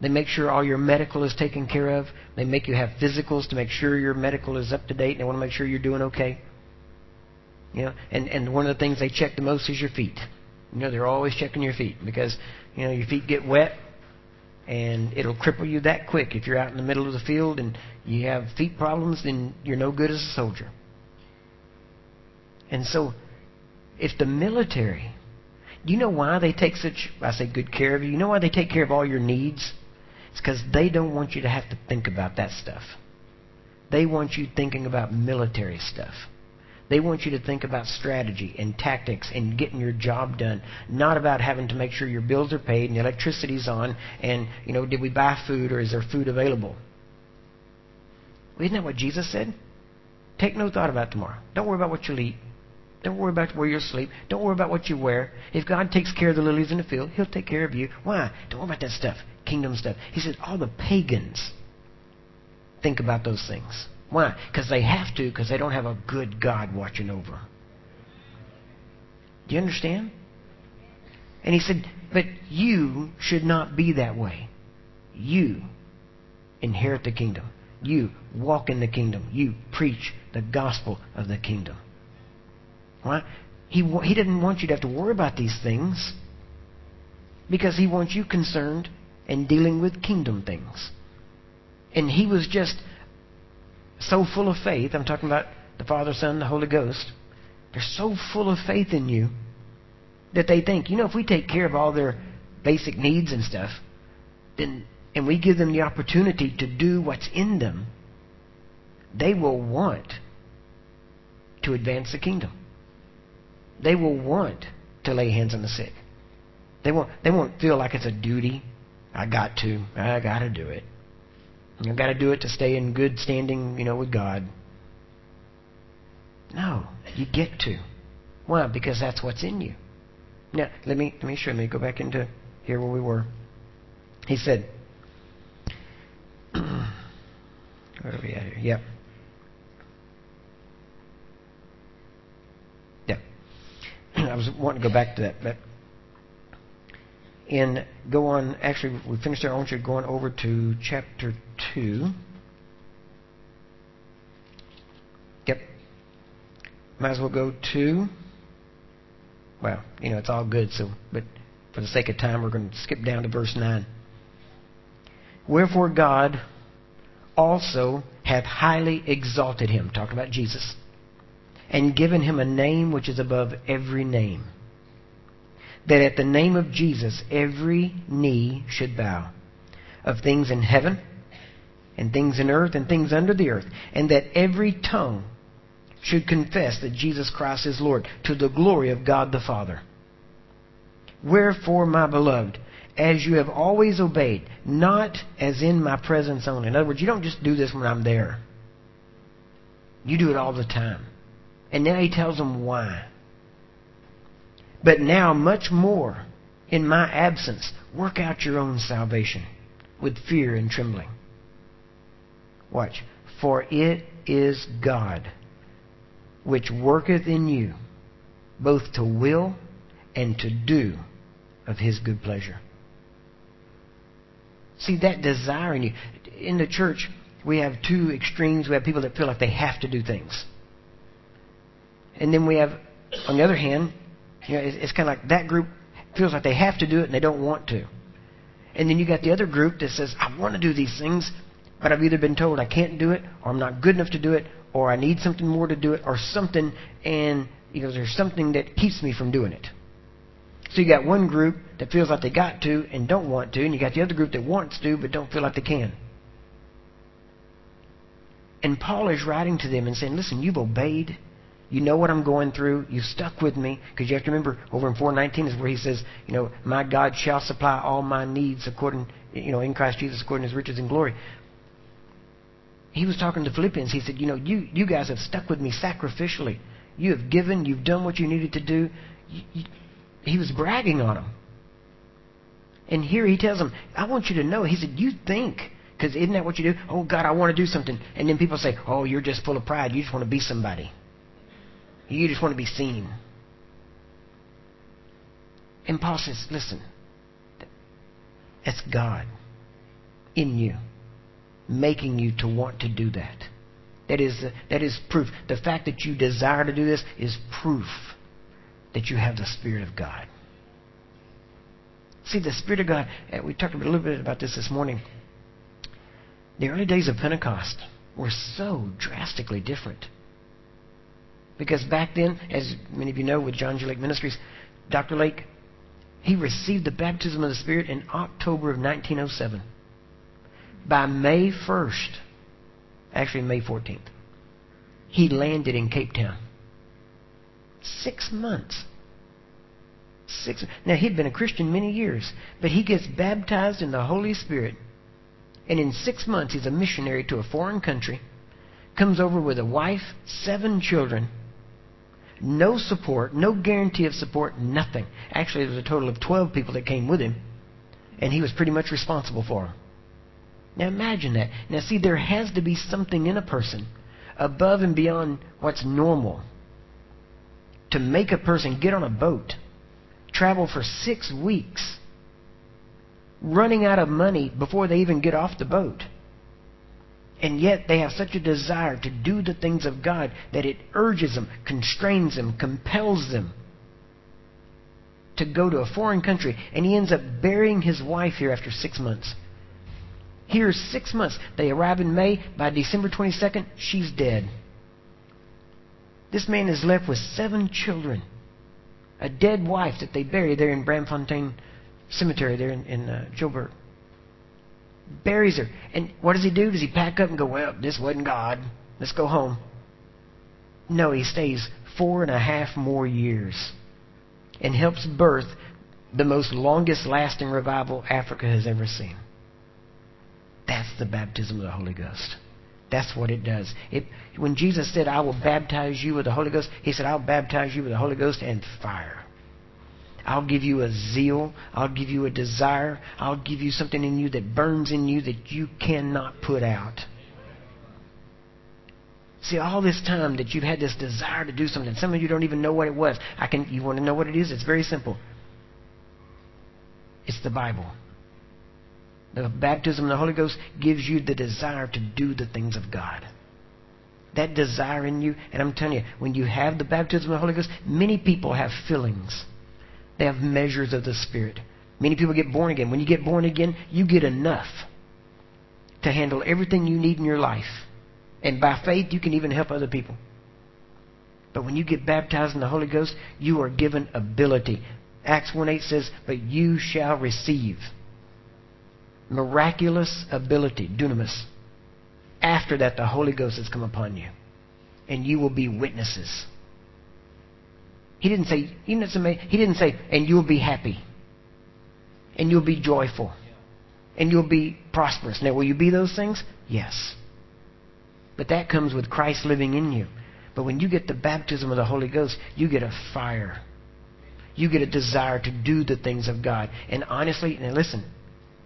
They make sure all your medical is taken care of. They make you have physicals to make sure your medical is up to date. And they want to make sure you're doing okay. You know, and and one of the things they check the most is your feet. You know, they're always checking your feet because you know your feet get wet and it'll cripple you that quick if you're out in the middle of the field and you have feet problems. Then you're no good as a soldier. And so, if the military do you know why they take such, I say, good care of you? You know why they take care of all your needs? It's because they don't want you to have to think about that stuff. They want you thinking about military stuff. They want you to think about strategy and tactics and getting your job done, not about having to make sure your bills are paid and the electricity's on and, you know, did we buy food or is there food available? Isn't that what Jesus said? Take no thought about tomorrow. Don't worry about what you'll eat. Don't worry about where you'll sleep. Don't worry about what you wear. If God takes care of the lilies in the field, He'll take care of you. Why? Don't worry about that stuff, kingdom stuff. He said all the pagans think about those things. Why? Because they have to, because they don't have a good God watching over. Do you understand? And he said, but you should not be that way. You inherit the kingdom. You walk in the kingdom. You preach the gospel of the kingdom. Right? He, he didn't want you to have to worry about these things because he wants you concerned and dealing with kingdom things. And he was just so full of faith. I'm talking about the Father, Son, the Holy Ghost. They're so full of faith in you that they think, you know, if we take care of all their basic needs and stuff, then and we give them the opportunity to do what's in them, they will want to advance the kingdom. They will want to lay hands on the sick. They won't, they won't feel like it's a duty. I got to. I got to do it. I've got to do it to stay in good standing, you know, with God. No, you get to. Why? Because that's what's in you. Now, let me let me show me. Go back into here where we were. He said, "Where are we at here?" Yep. I was wanting to go back to that, but and go on. Actually, we finished there. I want you to go on over to chapter two. Yep. Might as well go to. Well, you know, it's all good. So, but for the sake of time, we're going to skip down to verse nine. Wherefore God also hath highly exalted him. Talking about Jesus and given him a name which is above every name. That at the name of Jesus every knee should bow, of things in heaven, and things in earth, and things under the earth, and that every tongue should confess that Jesus Christ is Lord, to the glory of God the Father. Wherefore, my beloved, as you have always obeyed, not as in my presence only. In other words, you don't just do this when I'm there. You do it all the time. And now he tells them why. But now, much more, in my absence, work out your own salvation with fear and trembling. Watch. For it is God which worketh in you both to will and to do of his good pleasure. See, that desire in you. In the church, we have two extremes. We have people that feel like they have to do things. And then we have, on the other hand, you know, it's, it's kind of like that group feels like they have to do it and they don't want to. And then you got the other group that says, I want to do these things, but I've either been told I can't do it, or I'm not good enough to do it, or I need something more to do it, or something, and you know, there's something that keeps me from doing it. So you got one group that feels like they got to and don't want to, and you got the other group that wants to but don't feel like they can. And Paul is writing to them and saying, listen, you've obeyed. You know what I'm going through. You've stuck with me. Because you have to remember, over in 419 is where he says, you know, my God shall supply all my needs according, you know, in Christ Jesus according to his riches and glory. He was talking to Philippians. He said, you know, you, you guys have stuck with me sacrificially. You have given. You've done what you needed to do. You, you, he was bragging on them. And here he tells them, I want you to know. He said, you think. Because isn't that what you do? Oh, God, I want to do something. And then people say, oh, you're just full of pride. You just want to be somebody. You just want to be seen. And Paul says, listen, it's God in you, making you to want to do that. That is, that is proof. The fact that you desire to do this is proof that you have the Spirit of God. See, the Spirit of God, we talked a little bit about this this morning. The early days of Pentecost were so drastically different. Because back then, as many of you know with John. Lake Ministries, Dr. Lake, he received the baptism of the Spirit in October of 1907. By May 1st, actually May 14th, he landed in Cape Town. Six months. Six. Now he'd been a Christian many years, but he gets baptized in the Holy Spirit, and in six months he's a missionary to a foreign country, comes over with a wife, seven children, no support, no guarantee of support, nothing. Actually, there was a total of 12 people that came with him, and he was pretty much responsible for them. Now imagine that. Now see, there has to be something in a person above and beyond what's normal to make a person get on a boat, travel for six weeks, running out of money before they even get off the boat and yet they have such a desire to do the things of God that it urges them, constrains them, compels them to go to a foreign country. And he ends up burying his wife here after six months. Here's six months. They arrive in May. By December 22nd, she's dead. This man is left with seven children. A dead wife that they bury there in Braamfontein Cemetery there in, in uh, Joburg buries her. And what does he do? Does he pack up and go, well, this wasn't God. Let's go home. No, he stays four and a half more years and helps birth the most longest lasting revival Africa has ever seen. That's the baptism of the Holy Ghost. That's what it does. It, when Jesus said, I will baptize you with the Holy Ghost, he said, I'll baptize you with the Holy Ghost and fire. I'll give you a zeal. I'll give you a desire. I'll give you something in you that burns in you that you cannot put out. See, all this time that you've had this desire to do something, some of you don't even know what it was. I can. You want to know what it is? It's very simple. It's the Bible. The baptism of the Holy Ghost gives you the desire to do the things of God. That desire in you, and I'm telling you, when you have the baptism of the Holy Ghost, many people have fillings. They have measures of the Spirit. Many people get born again. When you get born again, you get enough to handle everything you need in your life. And by faith, you can even help other people. But when you get baptized in the Holy Ghost, you are given ability. Acts 1 8 says, But you shall receive miraculous ability, dunamis. After that, the Holy Ghost has come upon you. And you will be witnesses. He didn't say, he didn't say, and you'll be happy. And you'll be joyful. And you'll be prosperous. Now, will you be those things? Yes. But that comes with Christ living in you. But when you get the baptism of the Holy Ghost, you get a fire. You get a desire to do the things of God. And honestly, and listen,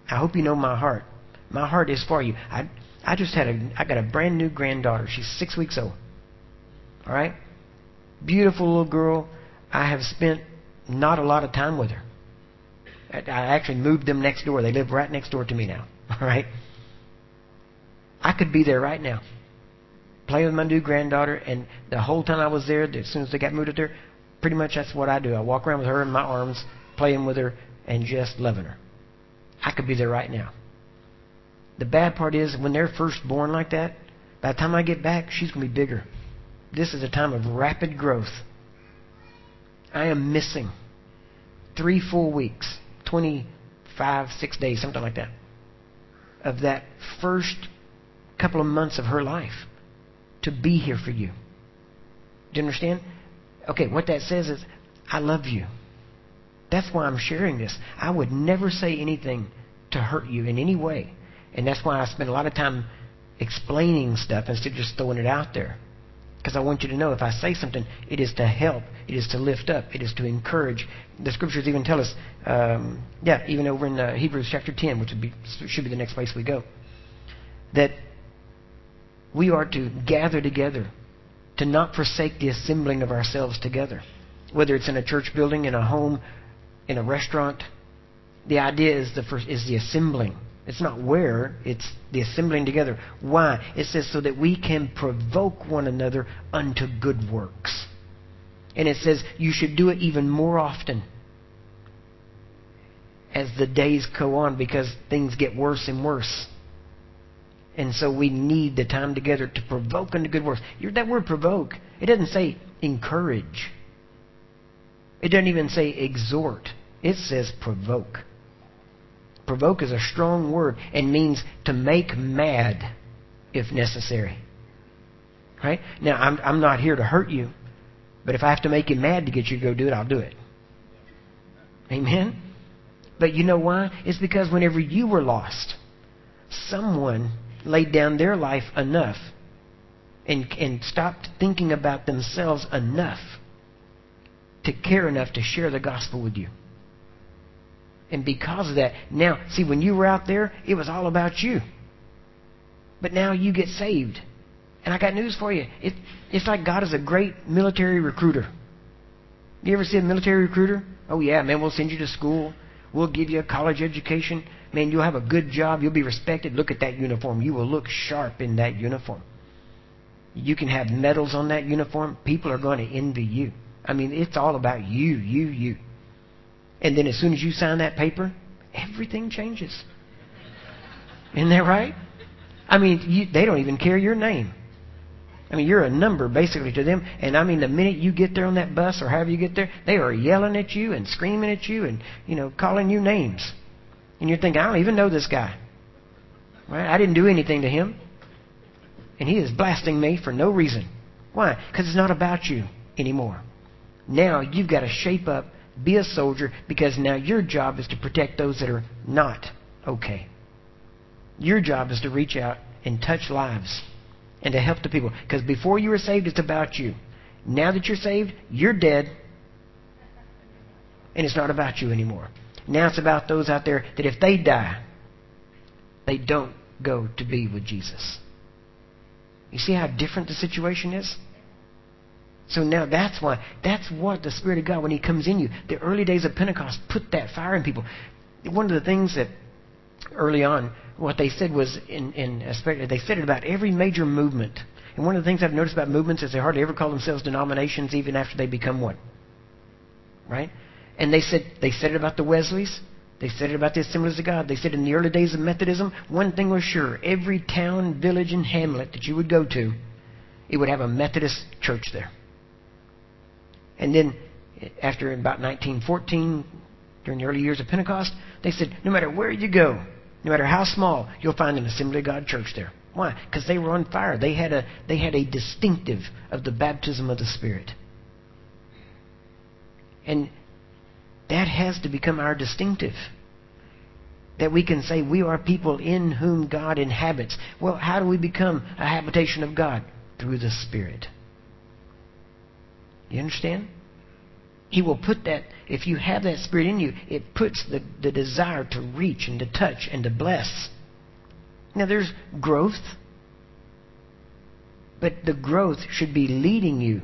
I hope you know my heart. My heart is for you. I I just had a I got a brand new granddaughter. She's six weeks old. All right, beautiful little girl. I have spent not a lot of time with her. I actually moved them next door. They live right next door to me now. All right. I could be there right now, playing with my new granddaughter, and the whole time I was there, as soon as they got moved up there, pretty much that's what I do. I walk around with her in my arms, playing with her, and just loving her. I could be there right now. The bad part is when they're first born like that, by the time I get back, she's going to be bigger. This is a time of rapid growth. I am missing three full weeks, 25, six days, something like that, of that first couple of months of her life to be here for you. Do you understand? Okay, what that says is, I love you. That's why I'm sharing this. I would never say anything to hurt you in any way. And that's why I spend a lot of time explaining stuff instead of just throwing it out there. Because I want you to know if I say something, it is to help, it is to lift up, it is to encourage. The scriptures even tell us, um, yeah, even over in uh, Hebrews chapter 10, which be, should be the next place we go, that we are to gather together, to not forsake the assembling of ourselves together. Whether it's in a church building, in a home, in a restaurant, the idea is the, first, is the assembling. It's not where, it's the assembling together. Why? It says so that we can provoke one another unto good works. And it says you should do it even more often as the days go on because things get worse and worse. And so we need the time together to provoke unto good works. That word provoke, it doesn't say encourage. It doesn't even say exhort. It says provoke. Provoke is a strong word and means to make mad if necessary. Right? Now, I'm, I'm not here to hurt you, but if I have to make you mad to get you to go do it, I'll do it. Amen? But you know why? It's because whenever you were lost, someone laid down their life enough and, and stopped thinking about themselves enough to care enough to share the gospel with you. And because of that, now, see, when you were out there, it was all about you. But now you get saved. And I got news for you. It, it's like God is a great military recruiter. You ever see a military recruiter? Oh, yeah, man, we'll send you to school. We'll give you a college education. Man, you'll have a good job. You'll be respected. Look at that uniform. You will look sharp in that uniform. You can have medals on that uniform. People are going to envy you. I mean, it's all about you, you, you. And then as soon as you sign that paper, everything changes. Isn't that right? I mean, you, they don't even care your name. I mean, you're a number basically to them. And I mean, the minute you get there on that bus or however you get there, they are yelling at you and screaming at you and, you know, calling you names. And you're thinking, I don't even know this guy. Right? I didn't do anything to him. And he is blasting me for no reason. Why? Because it's not about you anymore. Now you've got to shape up be a soldier because now your job is to protect those that are not okay. Your job is to reach out and touch lives and to help the people. Because before you were saved, it's about you. Now that you're saved, you're dead. And it's not about you anymore. Now it's about those out there that if they die, they don't go to be with Jesus. You see how different the situation is? So now that's why, that's what the Spirit of God, when He comes in you, the early days of Pentecost put that fire in people. One of the things that early on, what they said was, in, in they said it about every major movement. And one of the things I've noticed about movements is they hardly ever call themselves denominations even after they become one. Right? And they said, they said it about the Wesleys. They said it about the Assemblies of God. They said in the early days of Methodism, one thing was sure. Every town, village, and hamlet that you would go to, it would have a Methodist church there. And then after about 1914, during the early years of Pentecost, they said, no matter where you go, no matter how small, you'll find an Assembly of God church there. Why? Because they were on fire. They had a they had a distinctive of the baptism of the Spirit. And that has to become our distinctive. That we can say we are people in whom God inhabits. Well, how do we become a habitation of God? Through the Spirit. You understand? He will put that, if you have that spirit in you, it puts the, the desire to reach and to touch and to bless. Now, there's growth, but the growth should be leading you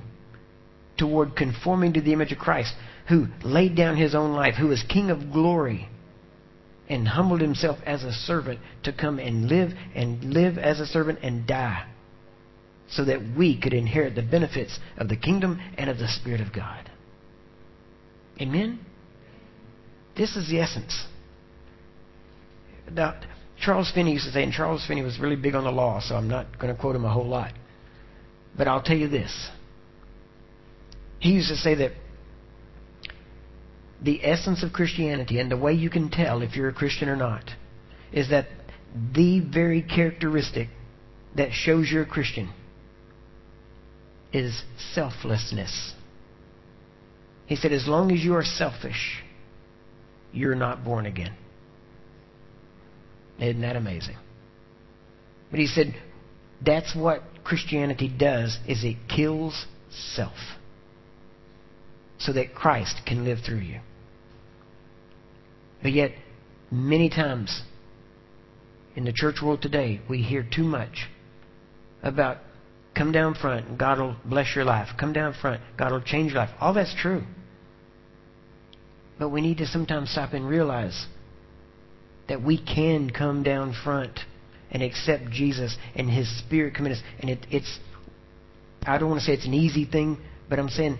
toward conforming to the image of Christ, who laid down his own life, who is King of glory, and humbled himself as a servant to come and live and live as a servant and die so that we could inherit the benefits of the kingdom and of the Spirit of God. Amen? This is the essence. Now, Charles Finney used to say, and Charles Finney was really big on the law, so I'm not going to quote him a whole lot. But I'll tell you this. He used to say that the essence of Christianity and the way you can tell if you're a Christian or not is that the very characteristic that shows you're a Christian is selflessness. He said, as long as you are selfish, you're not born again. Isn't that amazing? But he said, that's what Christianity does is it kills self so that Christ can live through you. But yet, many times in the church world today, we hear too much about come down front, God will bless your life. Come down front, God will change your life. All that's true. But we need to sometimes stop and realize that we can come down front and accept Jesus and His Spirit come in us. And it, it's, I don't want to say it's an easy thing, but I'm saying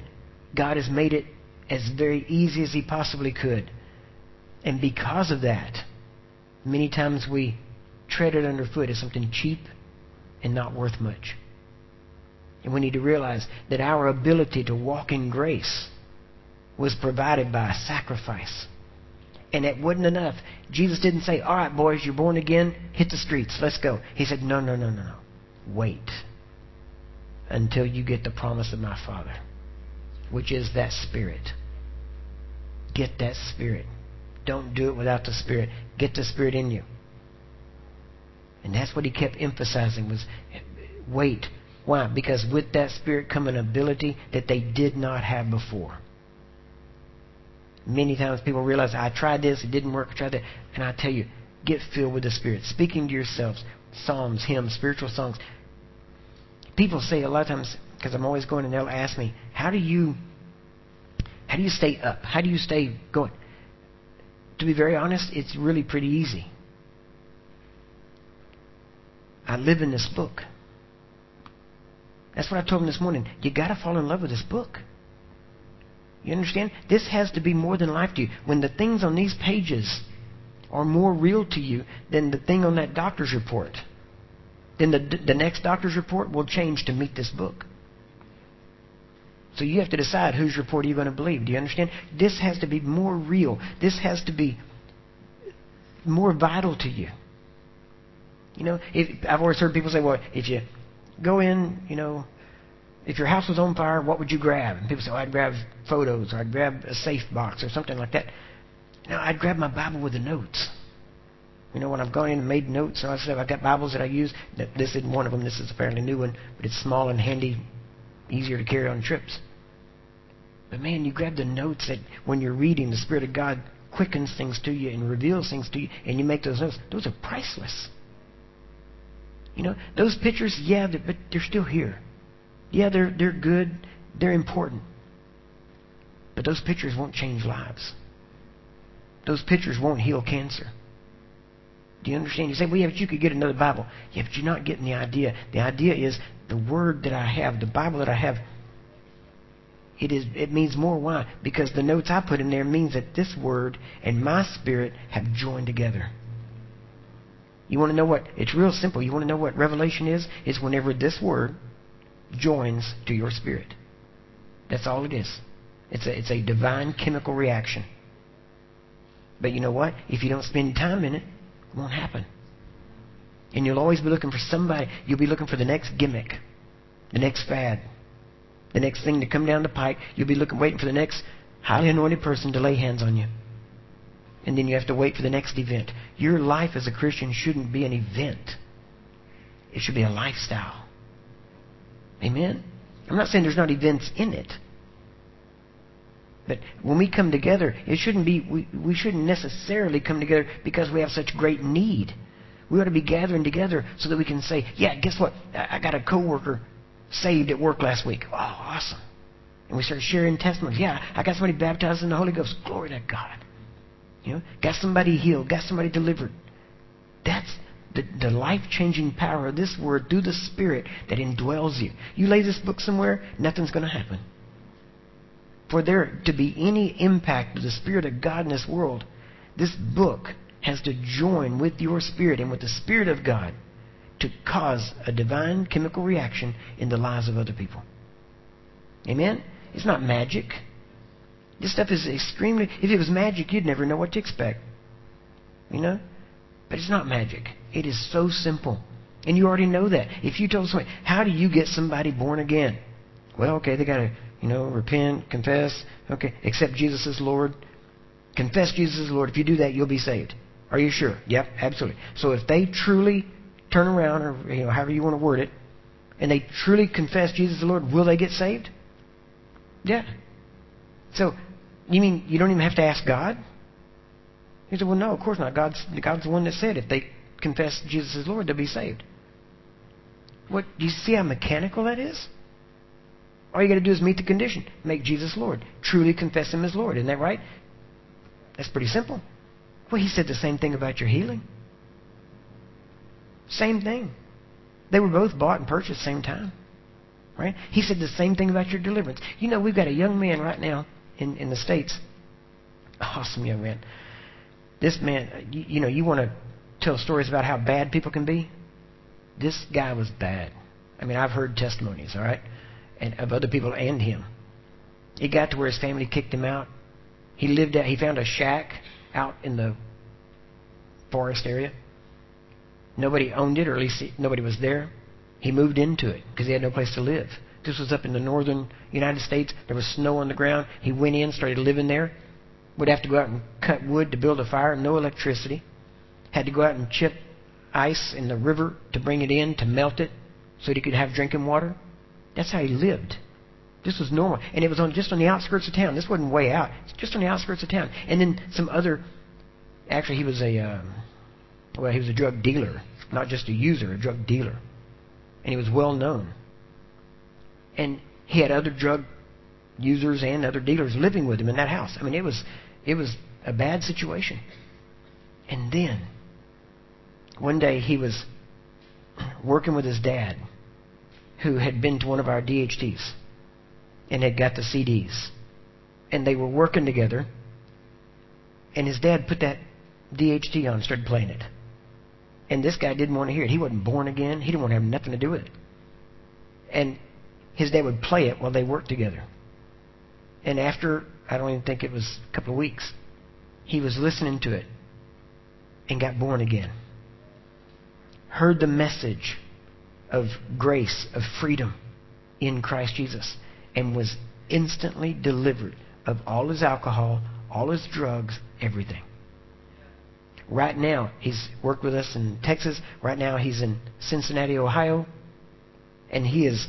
God has made it as very easy as He possibly could. And because of that, many times we tread it underfoot as something cheap and not worth much. And we need to realize that our ability to walk in grace was provided by a sacrifice. And it wasn't enough. Jesus didn't say, All right, boys, you're born again, hit the streets, let's go. He said, No, no, no, no, no. Wait until you get the promise of my Father which is that Spirit. Get that Spirit. Don't do it without the Spirit. Get the Spirit in you. And that's what he kept emphasizing was wait. Why? Because with that Spirit come an ability that they did not have before. Many times people realize, I tried this, it didn't work, I tried that. And I tell you, get filled with the Spirit. Speaking to yourselves, psalms, hymns, spiritual songs. People say a lot of times, because I'm always going and they'll ask me, how do you how do you stay up? How do you stay going? To be very honest, it's really pretty easy. I live in this book. That's what I told him this morning. You got to fall in love with this book. You understand? This has to be more than life to you. When the things on these pages are more real to you than the thing on that doctor's report, then the, the next doctor's report will change to meet this book. So you have to decide whose report are you going to believe. Do you understand? This has to be more real. This has to be more vital to you. You know, if, I've always heard people say, well, if you go in, you know, if your house was on fire, what would you grab? And people say, oh, I'd grab photos, or I'd grab a safe box, or something like that. No, I'd grab my Bible with the notes. You know, when I've gone in and made notes, and I said, I've got Bibles that I use. This isn't one of them. This is a fairly new one, but it's small and handy easier to carry on trips. But man, you grab the notes that when you're reading, the Spirit of God quickens things to you and reveals things to you, and you make those notes. Those are priceless. You know, those pictures, yeah, they're, but they're still here. Yeah, they're they're good, they're important. But those pictures won't change lives. Those pictures won't heal cancer. Do you understand? You say, well, yeah, but you could get another Bible. Yeah, but you're not getting the idea. The idea is the Word that I have, the Bible that I have, it is it means more. Why? Because the notes I put in there means that this Word and my spirit have joined together. You want to know what? It's real simple. You want to know what revelation is? It's whenever this Word joins to your spirit. That's all it is. It's a, it's a divine chemical reaction. But you know what? If you don't spend time in it, it won't happen. And you'll always be looking for somebody. You'll be looking for the next gimmick, the next fad, the next thing to come down the pike. You'll be looking, waiting for the next highly anointed person to lay hands on you. And then you have to wait for the next event. Your life as a Christian shouldn't be an event. It should be a lifestyle. Amen? I'm not saying there's not events in it. But when we come together, it shouldn't be we, we shouldn't necessarily come together because we have such great need. We ought to be gathering together so that we can say, yeah, guess what? I got a coworker saved at work last week. Oh, awesome. And we start sharing testimonies. Yeah, I got somebody baptized in the Holy Ghost. Glory to God. You know, got somebody healed, got somebody delivered. That's the, the life changing power of this word through the Spirit that indwells you. You lay this book somewhere, nothing's going to happen. For there to be any impact of the Spirit of God in this world, this book has to join with your spirit and with the Spirit of God to cause a divine chemical reaction in the lives of other people. Amen? It's not magic. This stuff is extremely. If it was magic, you'd never know what to expect. You know? But it's not magic. It is so simple. And you already know that. If you told somebody, how do you get somebody born again? Well, okay, they got to, you know, repent, confess, okay, accept Jesus as Lord. Confess Jesus as Lord. If you do that, you'll be saved. Are you sure? Yep, absolutely. So if they truly turn around, or you know, however you want to word it, and they truly confess Jesus as Lord, will they get saved? Yeah. So, you mean you don't even have to ask God? He said, Well, no, of course not. God's, God's the one that said if they confess Jesus as Lord, they'll be saved. What do you see how mechanical that is? All you got to do is meet the condition. Make Jesus Lord. Truly confess Him as Lord. Isn't that right? That's pretty simple. Well, He said the same thing about your healing. Same thing. They were both bought and purchased same time. Right? He said the same thing about your deliverance. You know, we've got a young man right now in, in the States. Awesome young man. This man, you, you know, you want to tell stories about how bad people can be? This guy was bad. I mean, I've heard testimonies, all right, and of other people and him. It got to where his family kicked him out. He lived at, he found a shack out in the forest area. Nobody owned it, or at least nobody was there. He moved into it because he had no place to live. This was up in the northern United States. There was snow on the ground. He went in, started living there. Would have to go out and cut wood to build a fire, no electricity. Had to go out and chip ice in the river to bring it in to melt it so that he could have drinking water. That's how he lived. This was normal. And it was on just on the outskirts of town. This wasn't way out. It's just on the outskirts of town. And then some other actually he was a um, well, he was a drug dealer, not just a user, a drug dealer. And he was well known. And he had other drug users and other dealers living with him in that house. I mean, it was it was a bad situation. And then one day he was working with his dad, who had been to one of our DHTs and had got the CDs. And they were working together, and his dad put that DHT on and started playing it. And this guy didn't want to hear it. He wasn't born again. He didn't want to have nothing to do with it. And his dad would play it while they worked together. And after, I don't even think it was a couple of weeks, he was listening to it and got born again. Heard the message of grace, of freedom in Christ Jesus, and was instantly delivered of all his alcohol, all his drugs, everything. Right now, he's worked with us in Texas. Right now, he's in Cincinnati, Ohio. And he is,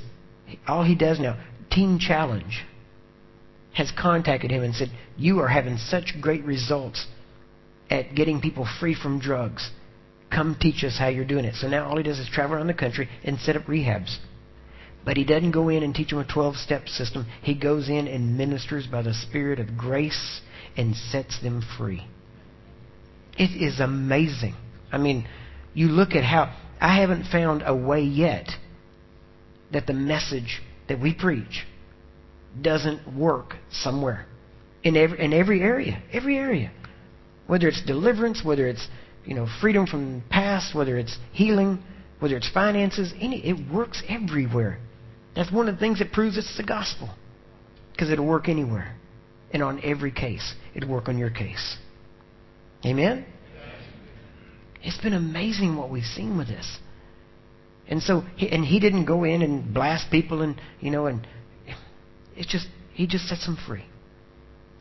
all he does now, Teen Challenge has contacted him and said, You are having such great results at getting people free from drugs. Come teach us how you're doing it. So now all he does is travel around the country and set up rehabs. But he doesn't go in and teach them a 12 step system. He goes in and ministers by the Spirit of grace and sets them free. It is amazing. I mean, you look at how I haven't found a way yet that the message that we preach doesn't work somewhere in every in every area, every area. Whether it's deliverance, whether it's you know freedom from past, whether it's healing, whether it's finances, any it works everywhere. That's one of the things that proves it's the gospel. Because it'll work anywhere. And on every case. It'll work on your case. Amen? It's been amazing what we've seen with this. And so, he, and he didn't go in and blast people and, you know, and it's just, he just sets them free.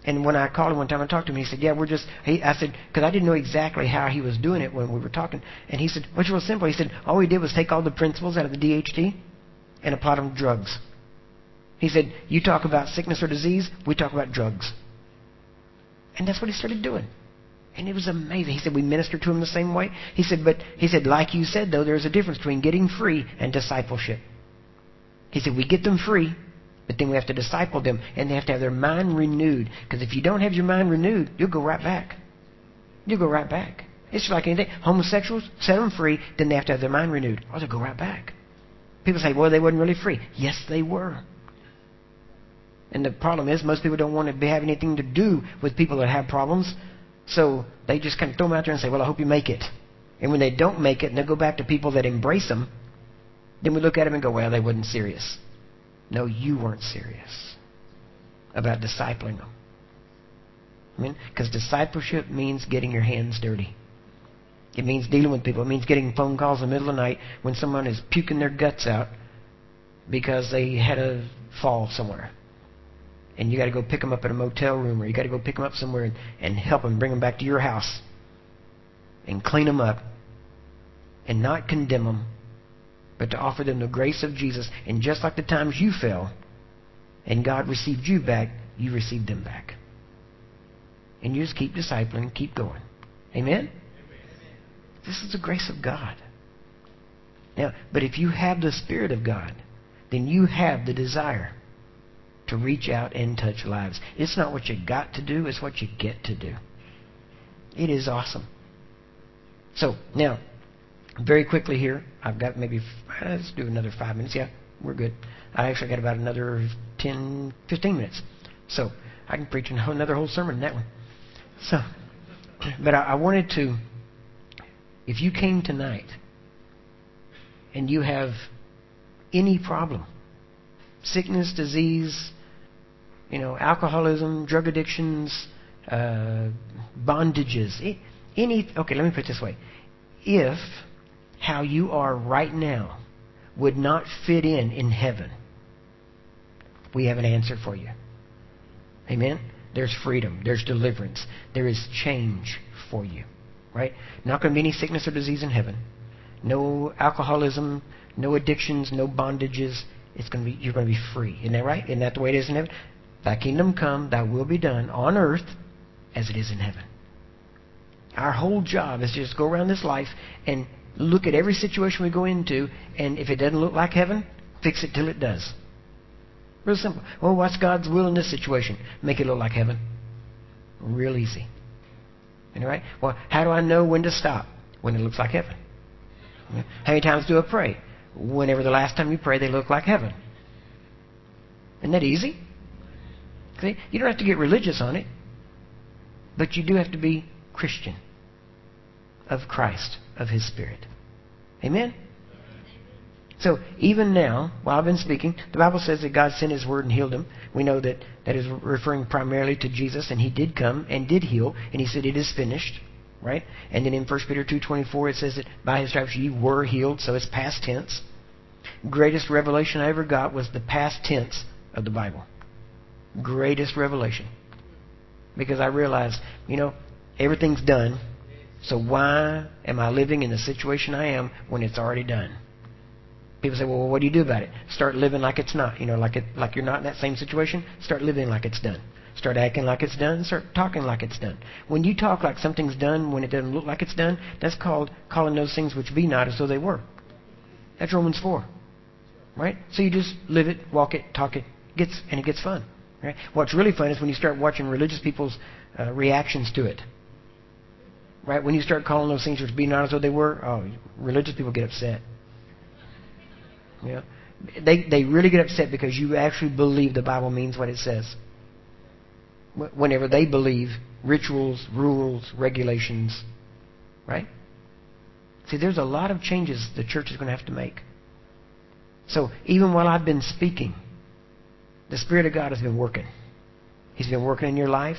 And when I called him one time and talked to him, he said, "Yeah, we're just." He, I said, "Because I didn't know exactly how he was doing it when we were talking." And he said, "Which was simple." He said, "All we did was take all the principles out of the DHT and apply them to drugs." He said, "You talk about sickness or disease, we talk about drugs." And that's what he started doing. And it was amazing. He said, we minister to him the same way. He said, but he said, like you said, though, there's a difference between getting free and discipleship. He said, we get them free, but then we have to disciple them, and they have to have their mind renewed. Because if you don't have your mind renewed, you'll go right back. You'll go right back. It's like anything. Homosexuals, set them free, then they have to have their mind renewed, or they'll go right back. People say, well, they weren't really free. Yes, they were. And the problem is, most people don't want to have anything to do with people that have problems. So they just kind of throw them out there and say, well, I hope you make it. And when they don't make it and they go back to people that embrace them, then we look at them and go, well, they weren't serious. No, you weren't serious about discipling them. I mean, because discipleship means getting your hands dirty. It means dealing with people. It means getting phone calls in the middle of the night when someone is puking their guts out because they had a fall somewhere and you got to go pick them up at a motel room or you got to go pick them up somewhere and, and help them bring them back to your house and clean them up and not condemn them but to offer them the grace of Jesus. And just like the times you fell and God received you back you received them back. And you just keep discipling keep going. Amen? This is the grace of God. Now but if you have the Spirit of God then you have the desire to reach out and touch lives. It's not what you got to do, it's what you get to do. It is awesome. So, now, very quickly here, I've got maybe, uh, let's do another five minutes. Yeah, we're good. I actually got about another 10, 15 minutes. So, I can preach another whole sermon in that one. So, but I, I wanted to, if you came tonight and you have any problem, sickness, disease, you know, alcoholism, drug addictions, uh, bondages, any. Okay, let me put it this way: if how you are right now would not fit in in heaven, we have an answer for you. Amen. There's freedom. There's deliverance. There is change for you. Right? Not going to be any sickness or disease in heaven. No alcoholism. No addictions. No bondages. It's going to be. You're going to be free. Isn't that right? Isn't that the way it is in heaven? Thy kingdom come, thy will be done on earth as it is in heaven. Our whole job is just go around this life and look at every situation we go into, and if it doesn't look like heaven, fix it till it does. Real simple. Well, what's God's will in this situation? Make it look like heaven. Real easy. All right? Well, how do I know when to stop? When it looks like heaven. How many times do I pray? Whenever the last time you pray, they look like heaven. Isn't that easy? You don't have to get religious on it, but you do have to be Christian of Christ, of His Spirit. Amen? So even now, while I've been speaking, the Bible says that God sent His word and healed him. We know that that is referring primarily to Jesus, and He did come and did heal, and He said it is finished, right? And then in 1 Peter two twenty four it says that by His stripes you were healed, so it's past tense. Greatest revelation I ever got was the past tense of the Bible greatest revelation. Because I realized, you know, everything's done. So why am I living in the situation I am when it's already done? People say, well, what do you do about it? Start living like it's not. You know, like it, like you're not in that same situation. Start living like it's done. Start acting like it's done. Start talking like it's done. When you talk like something's done when it doesn't look like it's done, that's called calling those things which be not as though they were. That's Romans 4. Right? So you just live it, walk it, talk it, gets and it gets fun. Right? What's really fun is when you start watching religious people's uh, reactions to it. Right? When you start calling those things which be not as though they were, oh, religious people get upset. Yeah. They, they really get upset because you actually believe the Bible means what it says. Whenever they believe rituals, rules, regulations, right? See, there's a lot of changes the church is going to have to make. So even while I've been speaking, the Spirit of God has been working. He's been working in your life,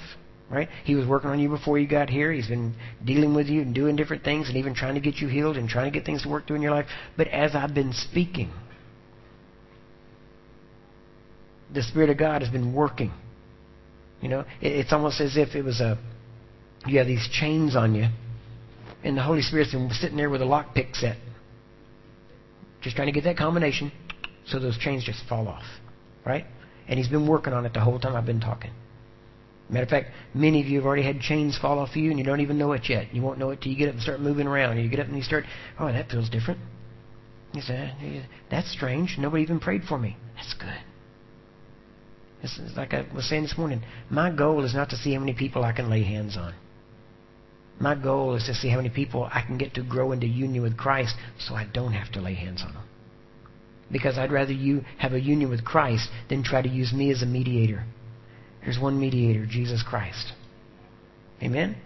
right? He was working on you before you got here. He's been dealing with you and doing different things and even trying to get you healed and trying to get things to work through in your life. But as I've been speaking, the Spirit of God has been working. You know, it's almost as if it was a you have these chains on you, and the Holy Spirit's been sitting there with a lockpick set, just trying to get that combination so those chains just fall off, right? And he's been working on it the whole time I've been talking. Matter of fact, many of you have already had chains fall off of you and you don't even know it yet. You won't know it till you get up and start moving around. You get up and you start, oh, that feels different. You say, that's strange. Nobody even prayed for me. That's good. It's like I was saying this morning. My goal is not to see how many people I can lay hands on. My goal is to see how many people I can get to grow into union with Christ so I don't have to lay hands on them. Because I'd rather you have a union with Christ than try to use me as a mediator. There's one mediator, Jesus Christ. Amen?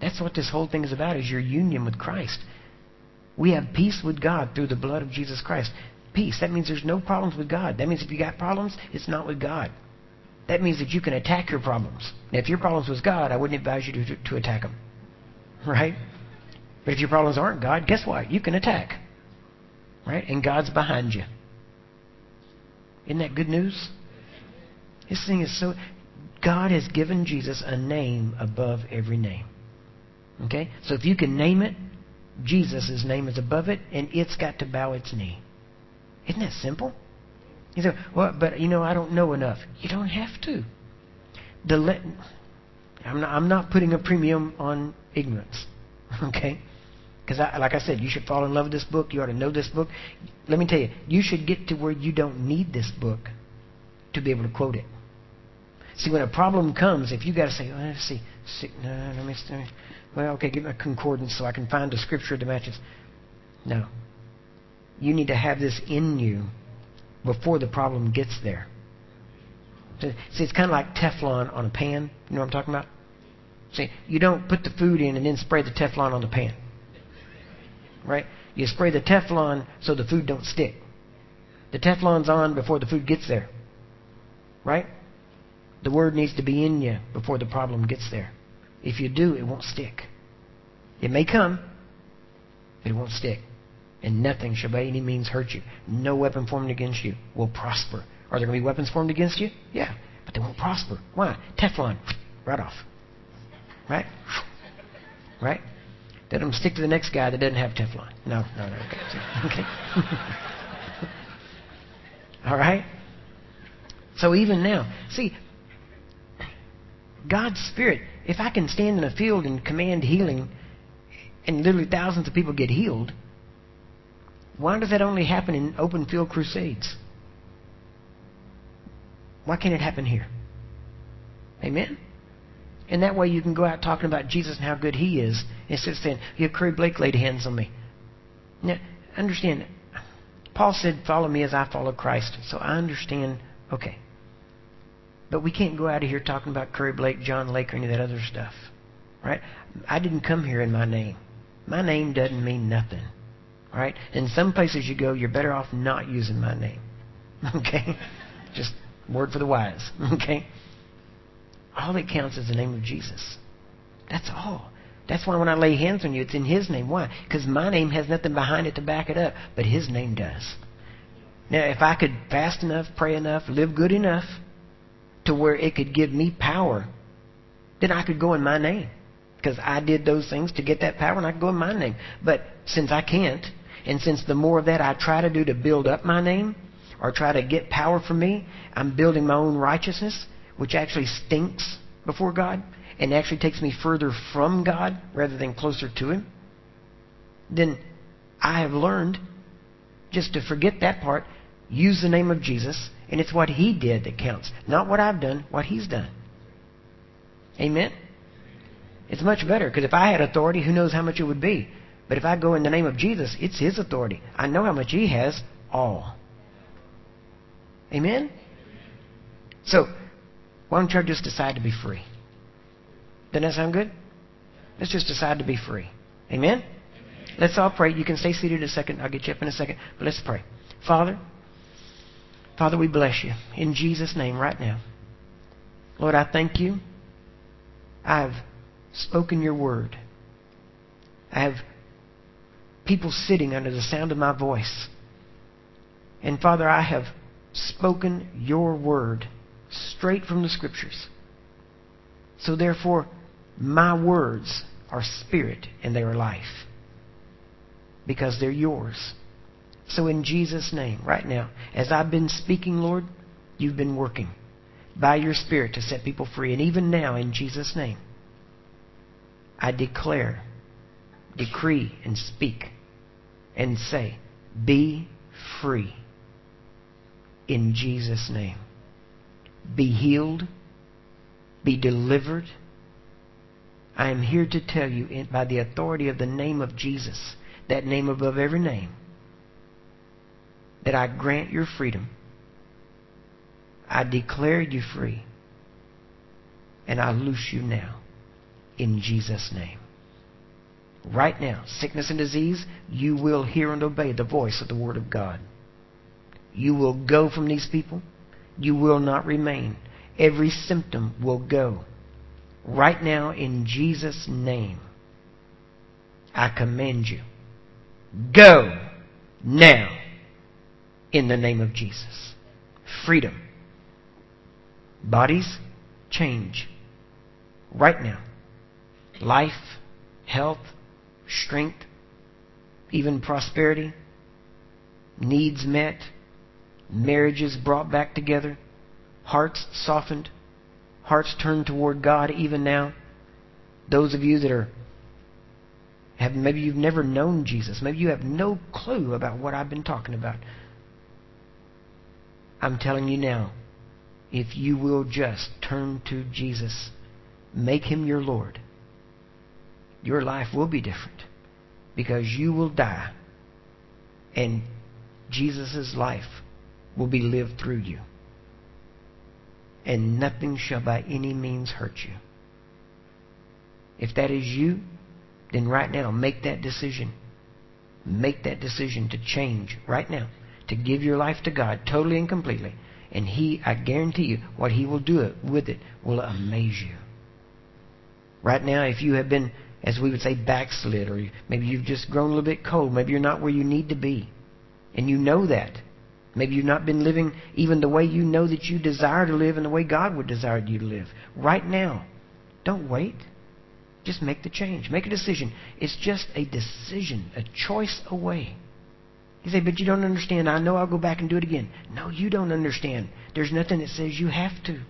That's what this whole thing is about, is your union with Christ. We have peace with God through the blood of Jesus Christ. Peace. That means there's no problems with God. That means if you got problems, it's not with God. That means that you can attack your problems. Now, if your problems was God, I wouldn't advise you to, to attack them. Right? But if your problems aren't God, guess what? You can attack. Right? And God's behind you. Isn't that good news? This thing is so. God has given Jesus a name above every name. Okay? So if you can name it, Jesus' name is above it, and it's got to bow its knee. Isn't that simple? You say, well, but you know, I don't know enough. You don't have to. The le- I'm not, I'm not putting a premium on ignorance. Okay? Because, I, like I said, you should fall in love with this book. You ought to know this book. Let me tell you, you should get to where you don't need this book to be able to quote it. See, when a problem comes, if you got to say, well, let's see, see no, let me, see. well, okay, give me a concordance so I can find a scripture that matches. No. You need to have this in you before the problem gets there. See, it's kind of like Teflon on a pan. You know what I'm talking about? See, you don't put the food in and then spray the Teflon on the pan. Right? You spray the Teflon so the food don't stick. The Teflon's on before the food gets there. Right? The word needs to be in you before the problem gets there. If you do, it won't stick. It may come, but it won't stick. And nothing shall by any means hurt you. No weapon formed against you will prosper. Are there going to be weapons formed against you? Yeah, but they won't prosper. Why? Teflon, right off. Right? Right? Let them stick to the next guy that doesn't have Teflon. No, no, no. Okay. okay. All right? So even now, see, God's Spirit, if I can stand in a field and command healing, and literally thousands of people get healed, why does that only happen in open field crusades? Why can't it happen here? Amen? And that way you can go out talking about Jesus and how good He is instead of saying, Yeah, Curry Blake laid hands on me. Now, understand, Paul said, Follow me as I follow Christ. So I understand, okay. But we can't go out of here talking about Curry Blake, John Lake, or any of that other stuff. Right? I didn't come here in my name. My name doesn't mean nothing. Right? In some places you go, you're better off not using my name. Okay? Just word for the wise. Okay? All that counts is the name of Jesus. That's all. That's why when I lay hands on you, it's in His name. Why? Because my name has nothing behind it to back it up, but His name does. Now, if I could fast enough, pray enough, live good enough to where it could give me power, then I could go in my name. Because I did those things to get that power, and I could go in my name. But since I can't, and since the more of that I try to do to build up my name, or try to get power from me, I'm building my own righteousness, which actually stinks before God and actually takes me further from God rather than closer to Him, then I have learned just to forget that part, use the name of Jesus, and it's what He did that counts. Not what I've done, what He's done. Amen? It's much better because if I had authority, who knows how much it would be. But if I go in the name of Jesus, it's His authority. I know how much He has, all. Amen? So, why don't you just decide to be free? Doesn't that sound good? Let's just decide to be free. Amen? Let's all pray. You can stay seated a second. I'll get you up in a second. But let's pray. Father, Father, we bless you in Jesus' name right now. Lord, I thank you. I've spoken your word. I have people sitting under the sound of my voice. And Father, I have spoken your word straight from the scriptures. So therefore, my words are spirit and they are life because they're yours. So in Jesus' name, right now, as I've been speaking, Lord, you've been working. by your Spirit to set people free. And even now, in Jesus' name, I declare, decree, and speak and say, Be free in Jesus' name. Be healed. Be delivered. I am here to tell you, by the authority of the name of Jesus, that name above every name, that I grant your freedom. I declare you free. And I loose you now in Jesus' name. Right now, sickness and disease, you will hear and obey the voice of the Word of God. You will go from these people. You will not remain. Every symptom will go. Right now, in Jesus' name, I commend you. Go now in the name of Jesus. Freedom. Bodies change right now. Life, health, strength, even prosperity, needs met, marriages brought back together, hearts softened, hearts turned toward God even now. Those of you that are have maybe you've never known Jesus, maybe you have no clue about what I've been talking about. I'm telling you now, if you will just turn to Jesus, make him your Lord, your life will be different because you will die and Jesus' life will be lived through you. And nothing shall by any means hurt you. If that is you, then right now make that decision. Make that decision to change right now, to give your life to God totally and completely. And He, I guarantee you, what He will do it, with it will amaze you. Right now, if you have been, as we would say, backslid, or maybe you've just grown a little bit cold, maybe you're not where you need to be, and you know that, Maybe you've not been living even the way you know that you desire to live and the way God would desire you to live. Right now. Don't wait. Just make the change. Make a decision. It's just a decision, a choice away. You say, but you don't understand. I know I'll go back and do it again. No, you don't understand. There's nothing that says you have to.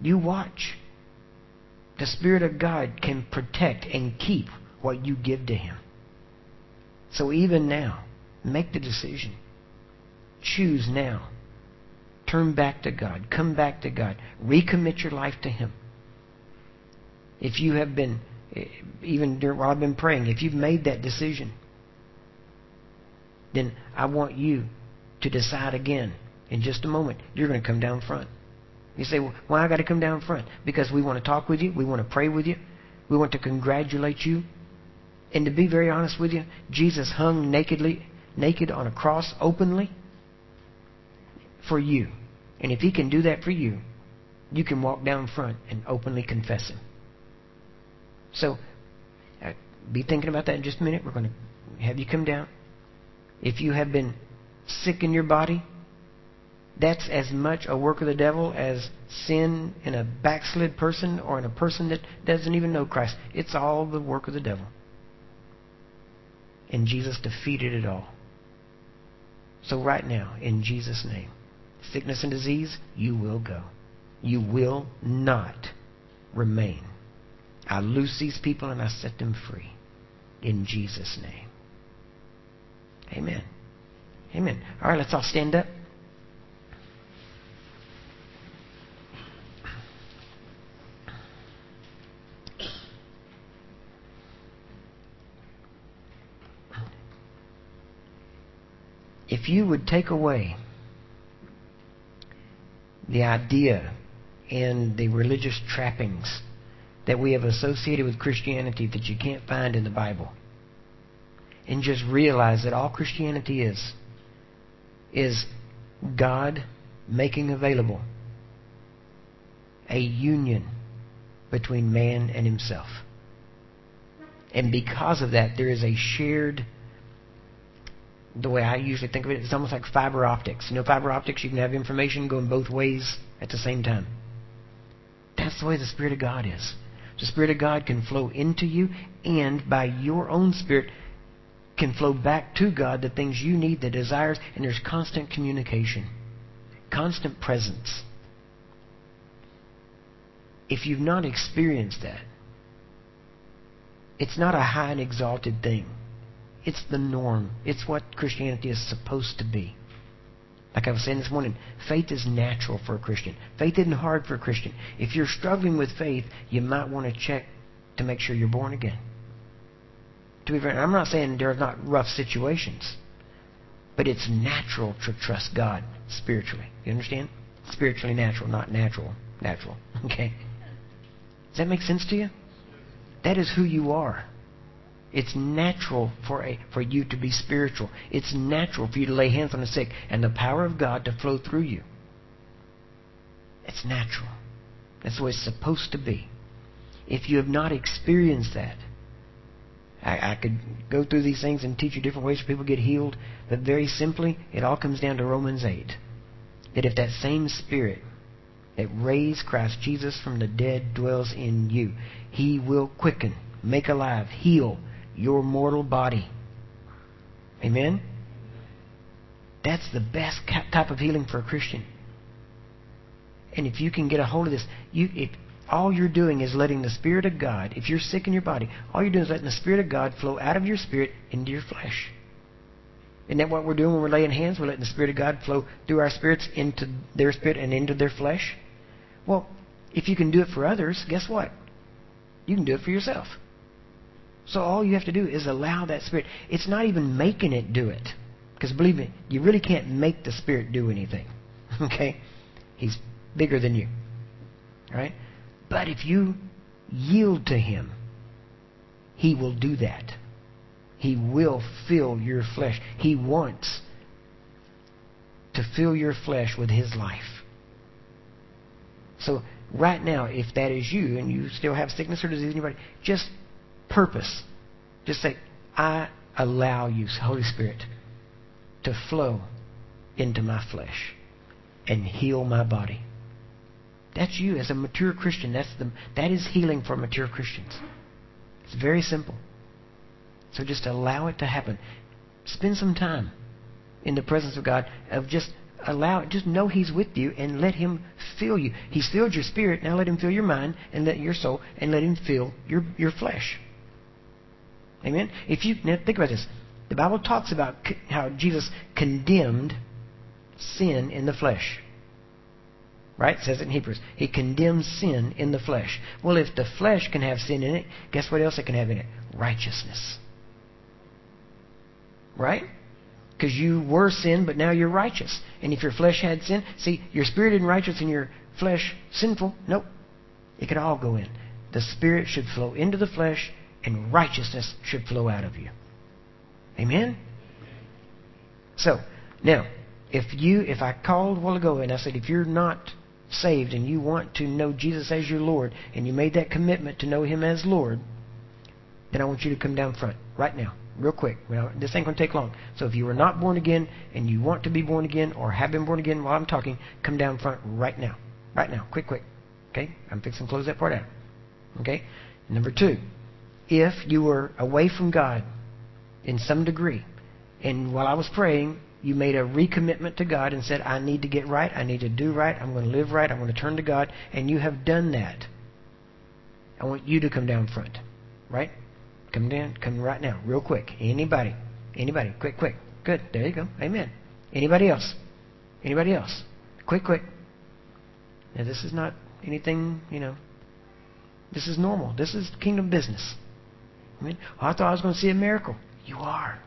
You watch. The Spirit of God can protect and keep what you give to Him. So even now, make the decision. Choose now. Turn back to God. Come back to God. Recommit your life to Him. If you have been, eh, even during, while I've been praying, if you've made that decision, then I want you to decide again. In just a moment, you're going to come down front. You say, well, why I got to come down front? Because we want to talk with you. We want to pray with you. We want to congratulate you. And to be very honest with you, Jesus hung nakedly, naked on a cross openly for you. And if He can do that for you, you can walk down front and openly confess Him. So, uh, be thinking about that in just a minute. We're going to have you come down. If you have been sick in your body, that's as much a work of the devil as sin in a backslid person or in a person that doesn't even know Christ. It's all the work of the devil. And Jesus defeated it all. So, right now, in Jesus' name, sickness and disease, you will go. You will not remain. I loose these people and I set them free. In Jesus' name. Amen. Amen. All right, let's all stand up. If you would take away the idea and the religious trappings that we have associated with Christianity that you can't find in the Bible. And just realize that all Christianity is is God making available a union between man and himself. And because of that, there is a shared the way I usually think of it, it's almost like fiber optics. You know, fiber optics, you can have information going both ways at the same time. That's the way the Spirit of God is. The Spirit of God can flow into you, and by your own Spirit, can flow back to God the things you need, the desires, and there's constant communication, constant presence. if you've not experienced that, it's not a high and exalted thing. It's the norm. It's what Christianity is supposed to be. Like I was saying this morning, faith is natural for a Christian. Faith isn't hard for a Christian. If you're struggling with faith, you might want to check to make sure you're born again. To be fair, I'm not saying there are not rough situations, but it's natural to trust God spiritually. You understand? Spiritually natural, not natural. Natural. Okay? Does that make sense to you? That is who you are. It's natural for a, for you to be spiritual. It's natural for you to lay hands on the sick and the power of God to flow through you. It's natural. That's the way it's supposed to be. If you have not experienced that, I, I could go through these things and teach you different ways for people get healed, but very simply, it all comes down to Romans 8. That if that same Spirit that raised Christ Jesus from the dead dwells in you, He will quicken, make alive, heal, your mortal body. Amen? That's the best type of healing for a Christian. And if you can get a hold of this, you if all you're doing is letting the Spirit of God, if you're sick in your body, all you're doing is letting the Spirit of God flow out of your spirit into your flesh. Isn't that what we're doing when we're laying hands? We're letting the Spirit of God flow through our spirits into their spirit and into their flesh. Well, if you can do it for others, guess what? You can do it for yourself. So all you have to do is allow that Spirit. It's not even making it do it. Because believe me, you really can't make the Spirit do anything. Okay? He's bigger than you. Right? But if you yield to Him, He will do that. He will fill your flesh. He wants to fill your flesh with His life. So right now, if that is you and you still have sickness or disease in your body, just purpose. Just say, I allow you, Holy Spirit, to flow into my flesh and heal my body. That's you as a mature Christian. That's the, that is healing for mature Christians. It's very simple. So just allow it to happen. Spend some time in the presence of God of just allow it. Just know He's with you and let Him fill you. He's filled your spirit. Now let Him fill your mind and let your soul and let Him fill your, your flesh. Amen? If you think about this. The Bible talks about how Jesus condemned sin in the flesh. Right? It says it in Hebrews. He condemns sin in the flesh. Well, if the flesh can have sin in it, guess what else it can have in it? Righteousness. Right? Because you were sin, but now you're righteous. And if your flesh had sin, see, your spirit isn't righteous and your flesh sinful. Nope. It could all go in. The spirit should flow into the flesh and righteousness should flow out of you. Amen? So, now, if you, if I called a while ago and I said, if you're not saved and you want to know Jesus as your Lord and you made that commitment to know Him as Lord, then I want you to come down front right now, real quick. Well, this ain't going to take long. So if you were not born again and you want to be born again or have been born again while I'm talking, come down front right now. Right now. Quick, quick. Okay? I'm fixing to close that part out. Okay? Number two, if you were away from God in some degree, and while I was praying, you made a recommitment to God and said, I need to get right, I need to do right, I'm going to live right, I'm going to turn to God, and you have done that. I want you to come down front. Right? Come down, come right now, real quick. Anybody? Anybody? Quick, quick. Good. There you go. Amen. Anybody else? Anybody else? Quick, quick. Now, this is not anything, you know. This is normal. This is kingdom business. I oh, I thought I was going to see a miracle. You are.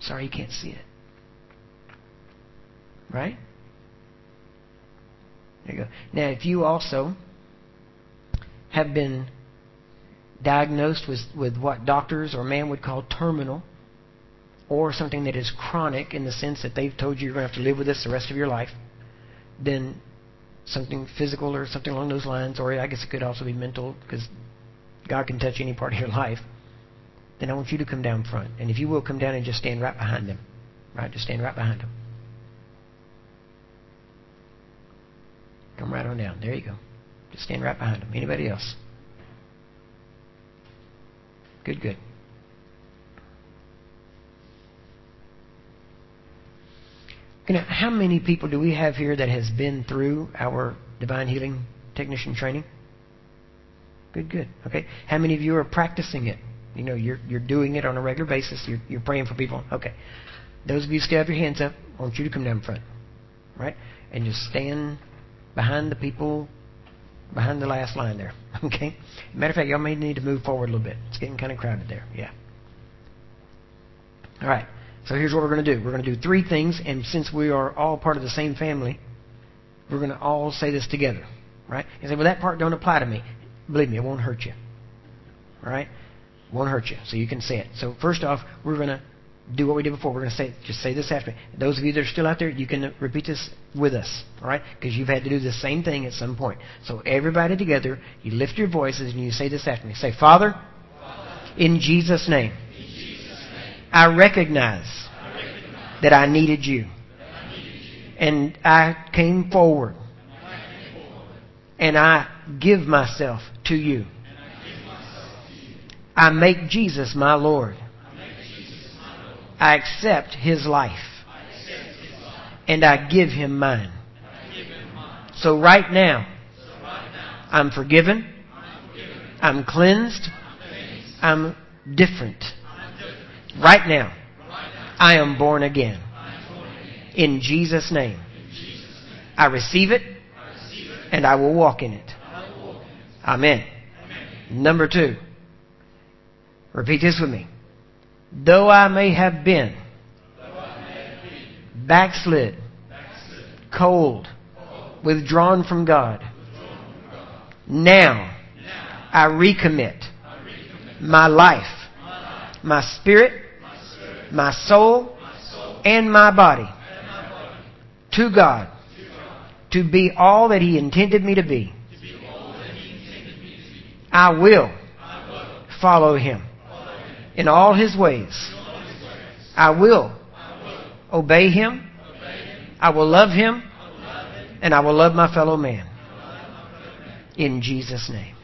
Sorry you can't see it. Right? There you go. Now, if you also have been diagnosed with, with what doctors or man would call terminal, or something that is chronic in the sense that they've told you you're going to have to live with this the rest of your life, then something physical or something along those lines, or I guess it could also be mental because God can touch any part of your life, then I want you to come down front. And if you will, come down and just stand right behind them. Right? Just stand right behind them. Come right on down. There you go. Just stand right behind them. Anybody else? Good, good. Now, how many people do we have here that has been through our divine healing technician training? Good, good. Okay. How many of you are practicing it? You know, you're you're doing it on a regular basis. You're you're praying for people. Okay. Those of you still have your hands up, I want you to come down front. Right? And just stand behind the people behind the last line there. Okay? Matter of fact, y'all may need to move forward a little bit. It's getting kind of crowded there. Yeah. All right. So here's what we're going to do. We're going to do three things, and since we are all part of the same family, we're going to all say this together. Right? You say, well, that part don't apply to me. Believe me, it won't hurt you. All right? It won't hurt you. So you can say it. So first off, we're going to do what we did before. We're going to say, just say this after me. Those of you that are still out there, you can repeat this with us, all right? Because you've had to do the same thing at some point. So everybody together, you lift your voices and you say this after me. Say, Father, Father in, Jesus name, I recognize, that. I needed you. And I came forward. And I give myself to you. I make Jesus my Lord. I accept his life. And I give him mine. So right now, I'm forgiven. I'm cleansed. I'm different. Right now, I am born again. In Jesus' name. I receive it and I will walk in it. Amen. Number two. Repeat this with me. Though I may have been, backslid, cold, withdrawn from God, now I recommit my life, my spirit, my soul, and my body to God to be all that He intended me to be. I will follow Him in all his ways. I will obey him. I will love him. And I will love my fellow man. In Jesus' name.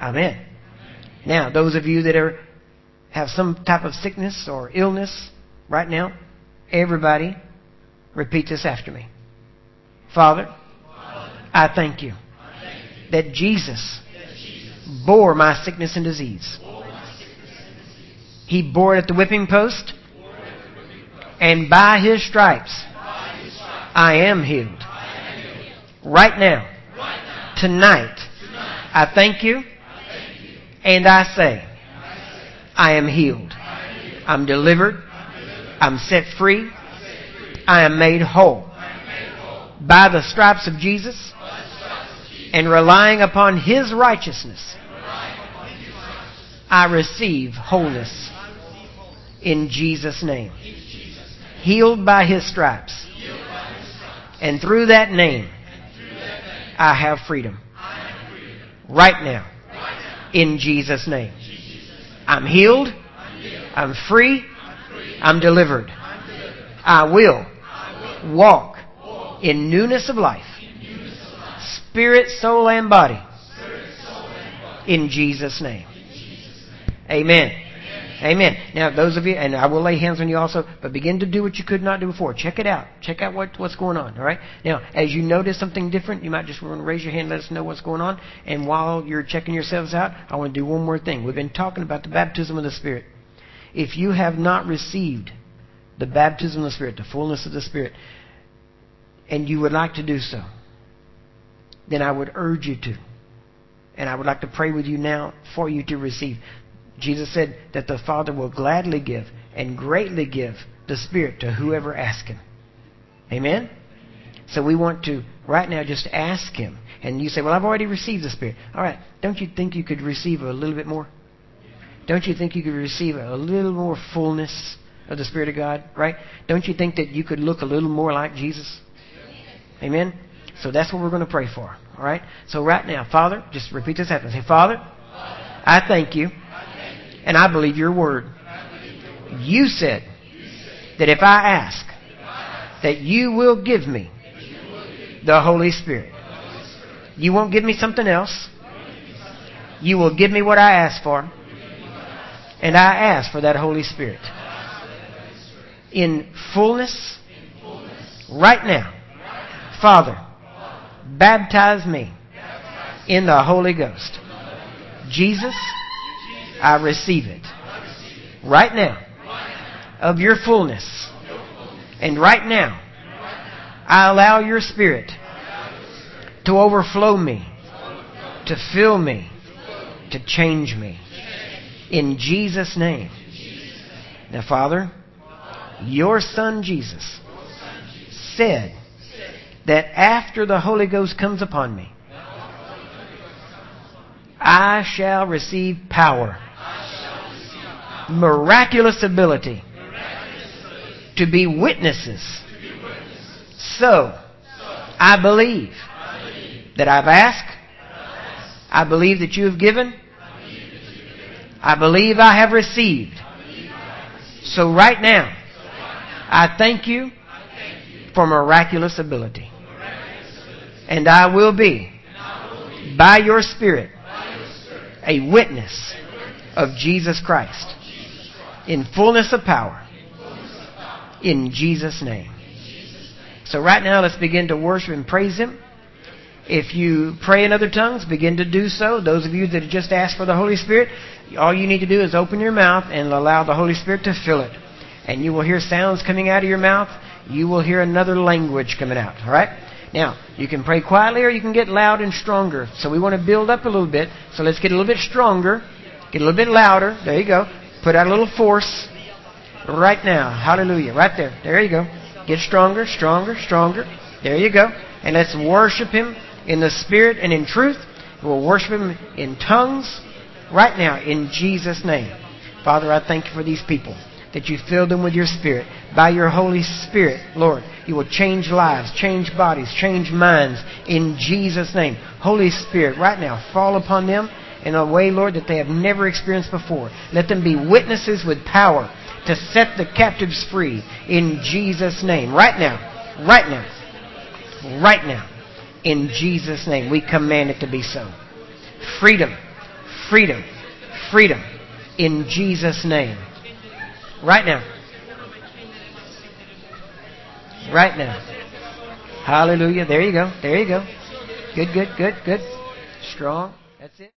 Amen. Now, those of you that are have some type of sickness or illness right now, everybody repeat this after me. Father, I thank you that Jesus bore my sickness and disease. He bore it at the whipping post. And by his stripes, I am healed. Right now, tonight, I thank you, and I say, I am healed. I'm delivered. I'm set free. I am made whole. By the stripes of Jesus and relying upon His righteousness, I receive wholeness in Jesus' name. Healed by his stripes. And through that name, I have freedom. Right now. In Jesus' name. I'm healed. I'm free. I'm delivered. I will walk in newness of life. Spirit, soul, and body. In Jesus' name. Amen. Amen. Now, those of you, and I will lay hands on you also, but begin to do what you could not do before. Check it out. Check out what, what's going on. All right. Now, as you notice something different, you might just want to raise your hand, let us know what's going on. And while you're checking yourselves out, I want to do one more thing. We've been talking about the baptism of the Spirit. If you have not received the baptism of the Spirit, the fullness of the Spirit, and you would like to do so, then I would urge you to. And I would like to pray with you now for you to receive. Jesus said that the Father will gladly give and greatly give the Spirit to whoever asks Him. Amen? So we want to, right now, just ask Him. And you say, Well, I've already received the Spirit. All right. Don't you think you could receive a little bit more? Don't you think you could receive a little more fullness of the Spirit of God? Right? Don't you think that you could look a little more like Jesus? Amen? So that's what we're going to pray for. All right? So right now, Father, just repeat this after me. Say, Father, I thank you and I believe your word. You said that if I ask, that you will give me the Holy Spirit. You won't give me something else. You will give me what I ask for. And I ask for that Holy Spirit. In fullness, right now. Father, Baptize me in the Holy Ghost. Jesus, I receive it. Right now. Of your fullness. And right now, I allow your Spirit to overflow me, to fill me, to change me. In Jesus' name. Now, Father, your Son Jesus said that after the Holy Ghost comes upon me, I shall receive power, miraculous ability to be witnesses. So, I believe that I've asked, I believe that you have given, I believe I have received. So right now, I thank you for miraculous ability. And I will be, by your Spirit, a witness of Jesus Christ in fullness of power. In Jesus' name. So right now, let's begin to worship and praise Him. If you pray in other tongues, begin to do so. Those of you that have just asked for the Holy Spirit, all you need to do is open your mouth and allow the Holy Spirit to fill it. And you will hear sounds coming out of your mouth. You will hear another language coming out. All right? Now, you can pray quietly or you can get loud and stronger. So we want to build up a little bit. So let's get a little bit stronger. Get a little bit louder. There you go. Put out a little force. Right now. Hallelujah. Right there. There you go. Get stronger, stronger, stronger. There you go. And let's worship Him in the Spirit and in truth. We'll worship Him in tongues right now in Jesus' name. Father, I thank you for these people that you fill them with your Spirit. By your Holy Spirit, Lord, you will change lives, change bodies, change minds in Jesus' name. Holy Spirit, right now, fall upon them in a way, Lord, that they have never experienced before. Let them be witnesses with power to set the captives free in Jesus' name. Right now, right now, right now, in Jesus' name, we command it to be so. Freedom, freedom, freedom in Jesus' name. Right now. Right now. Hallelujah. There you go. There you go. Good, good, good, good. Strong. That's it.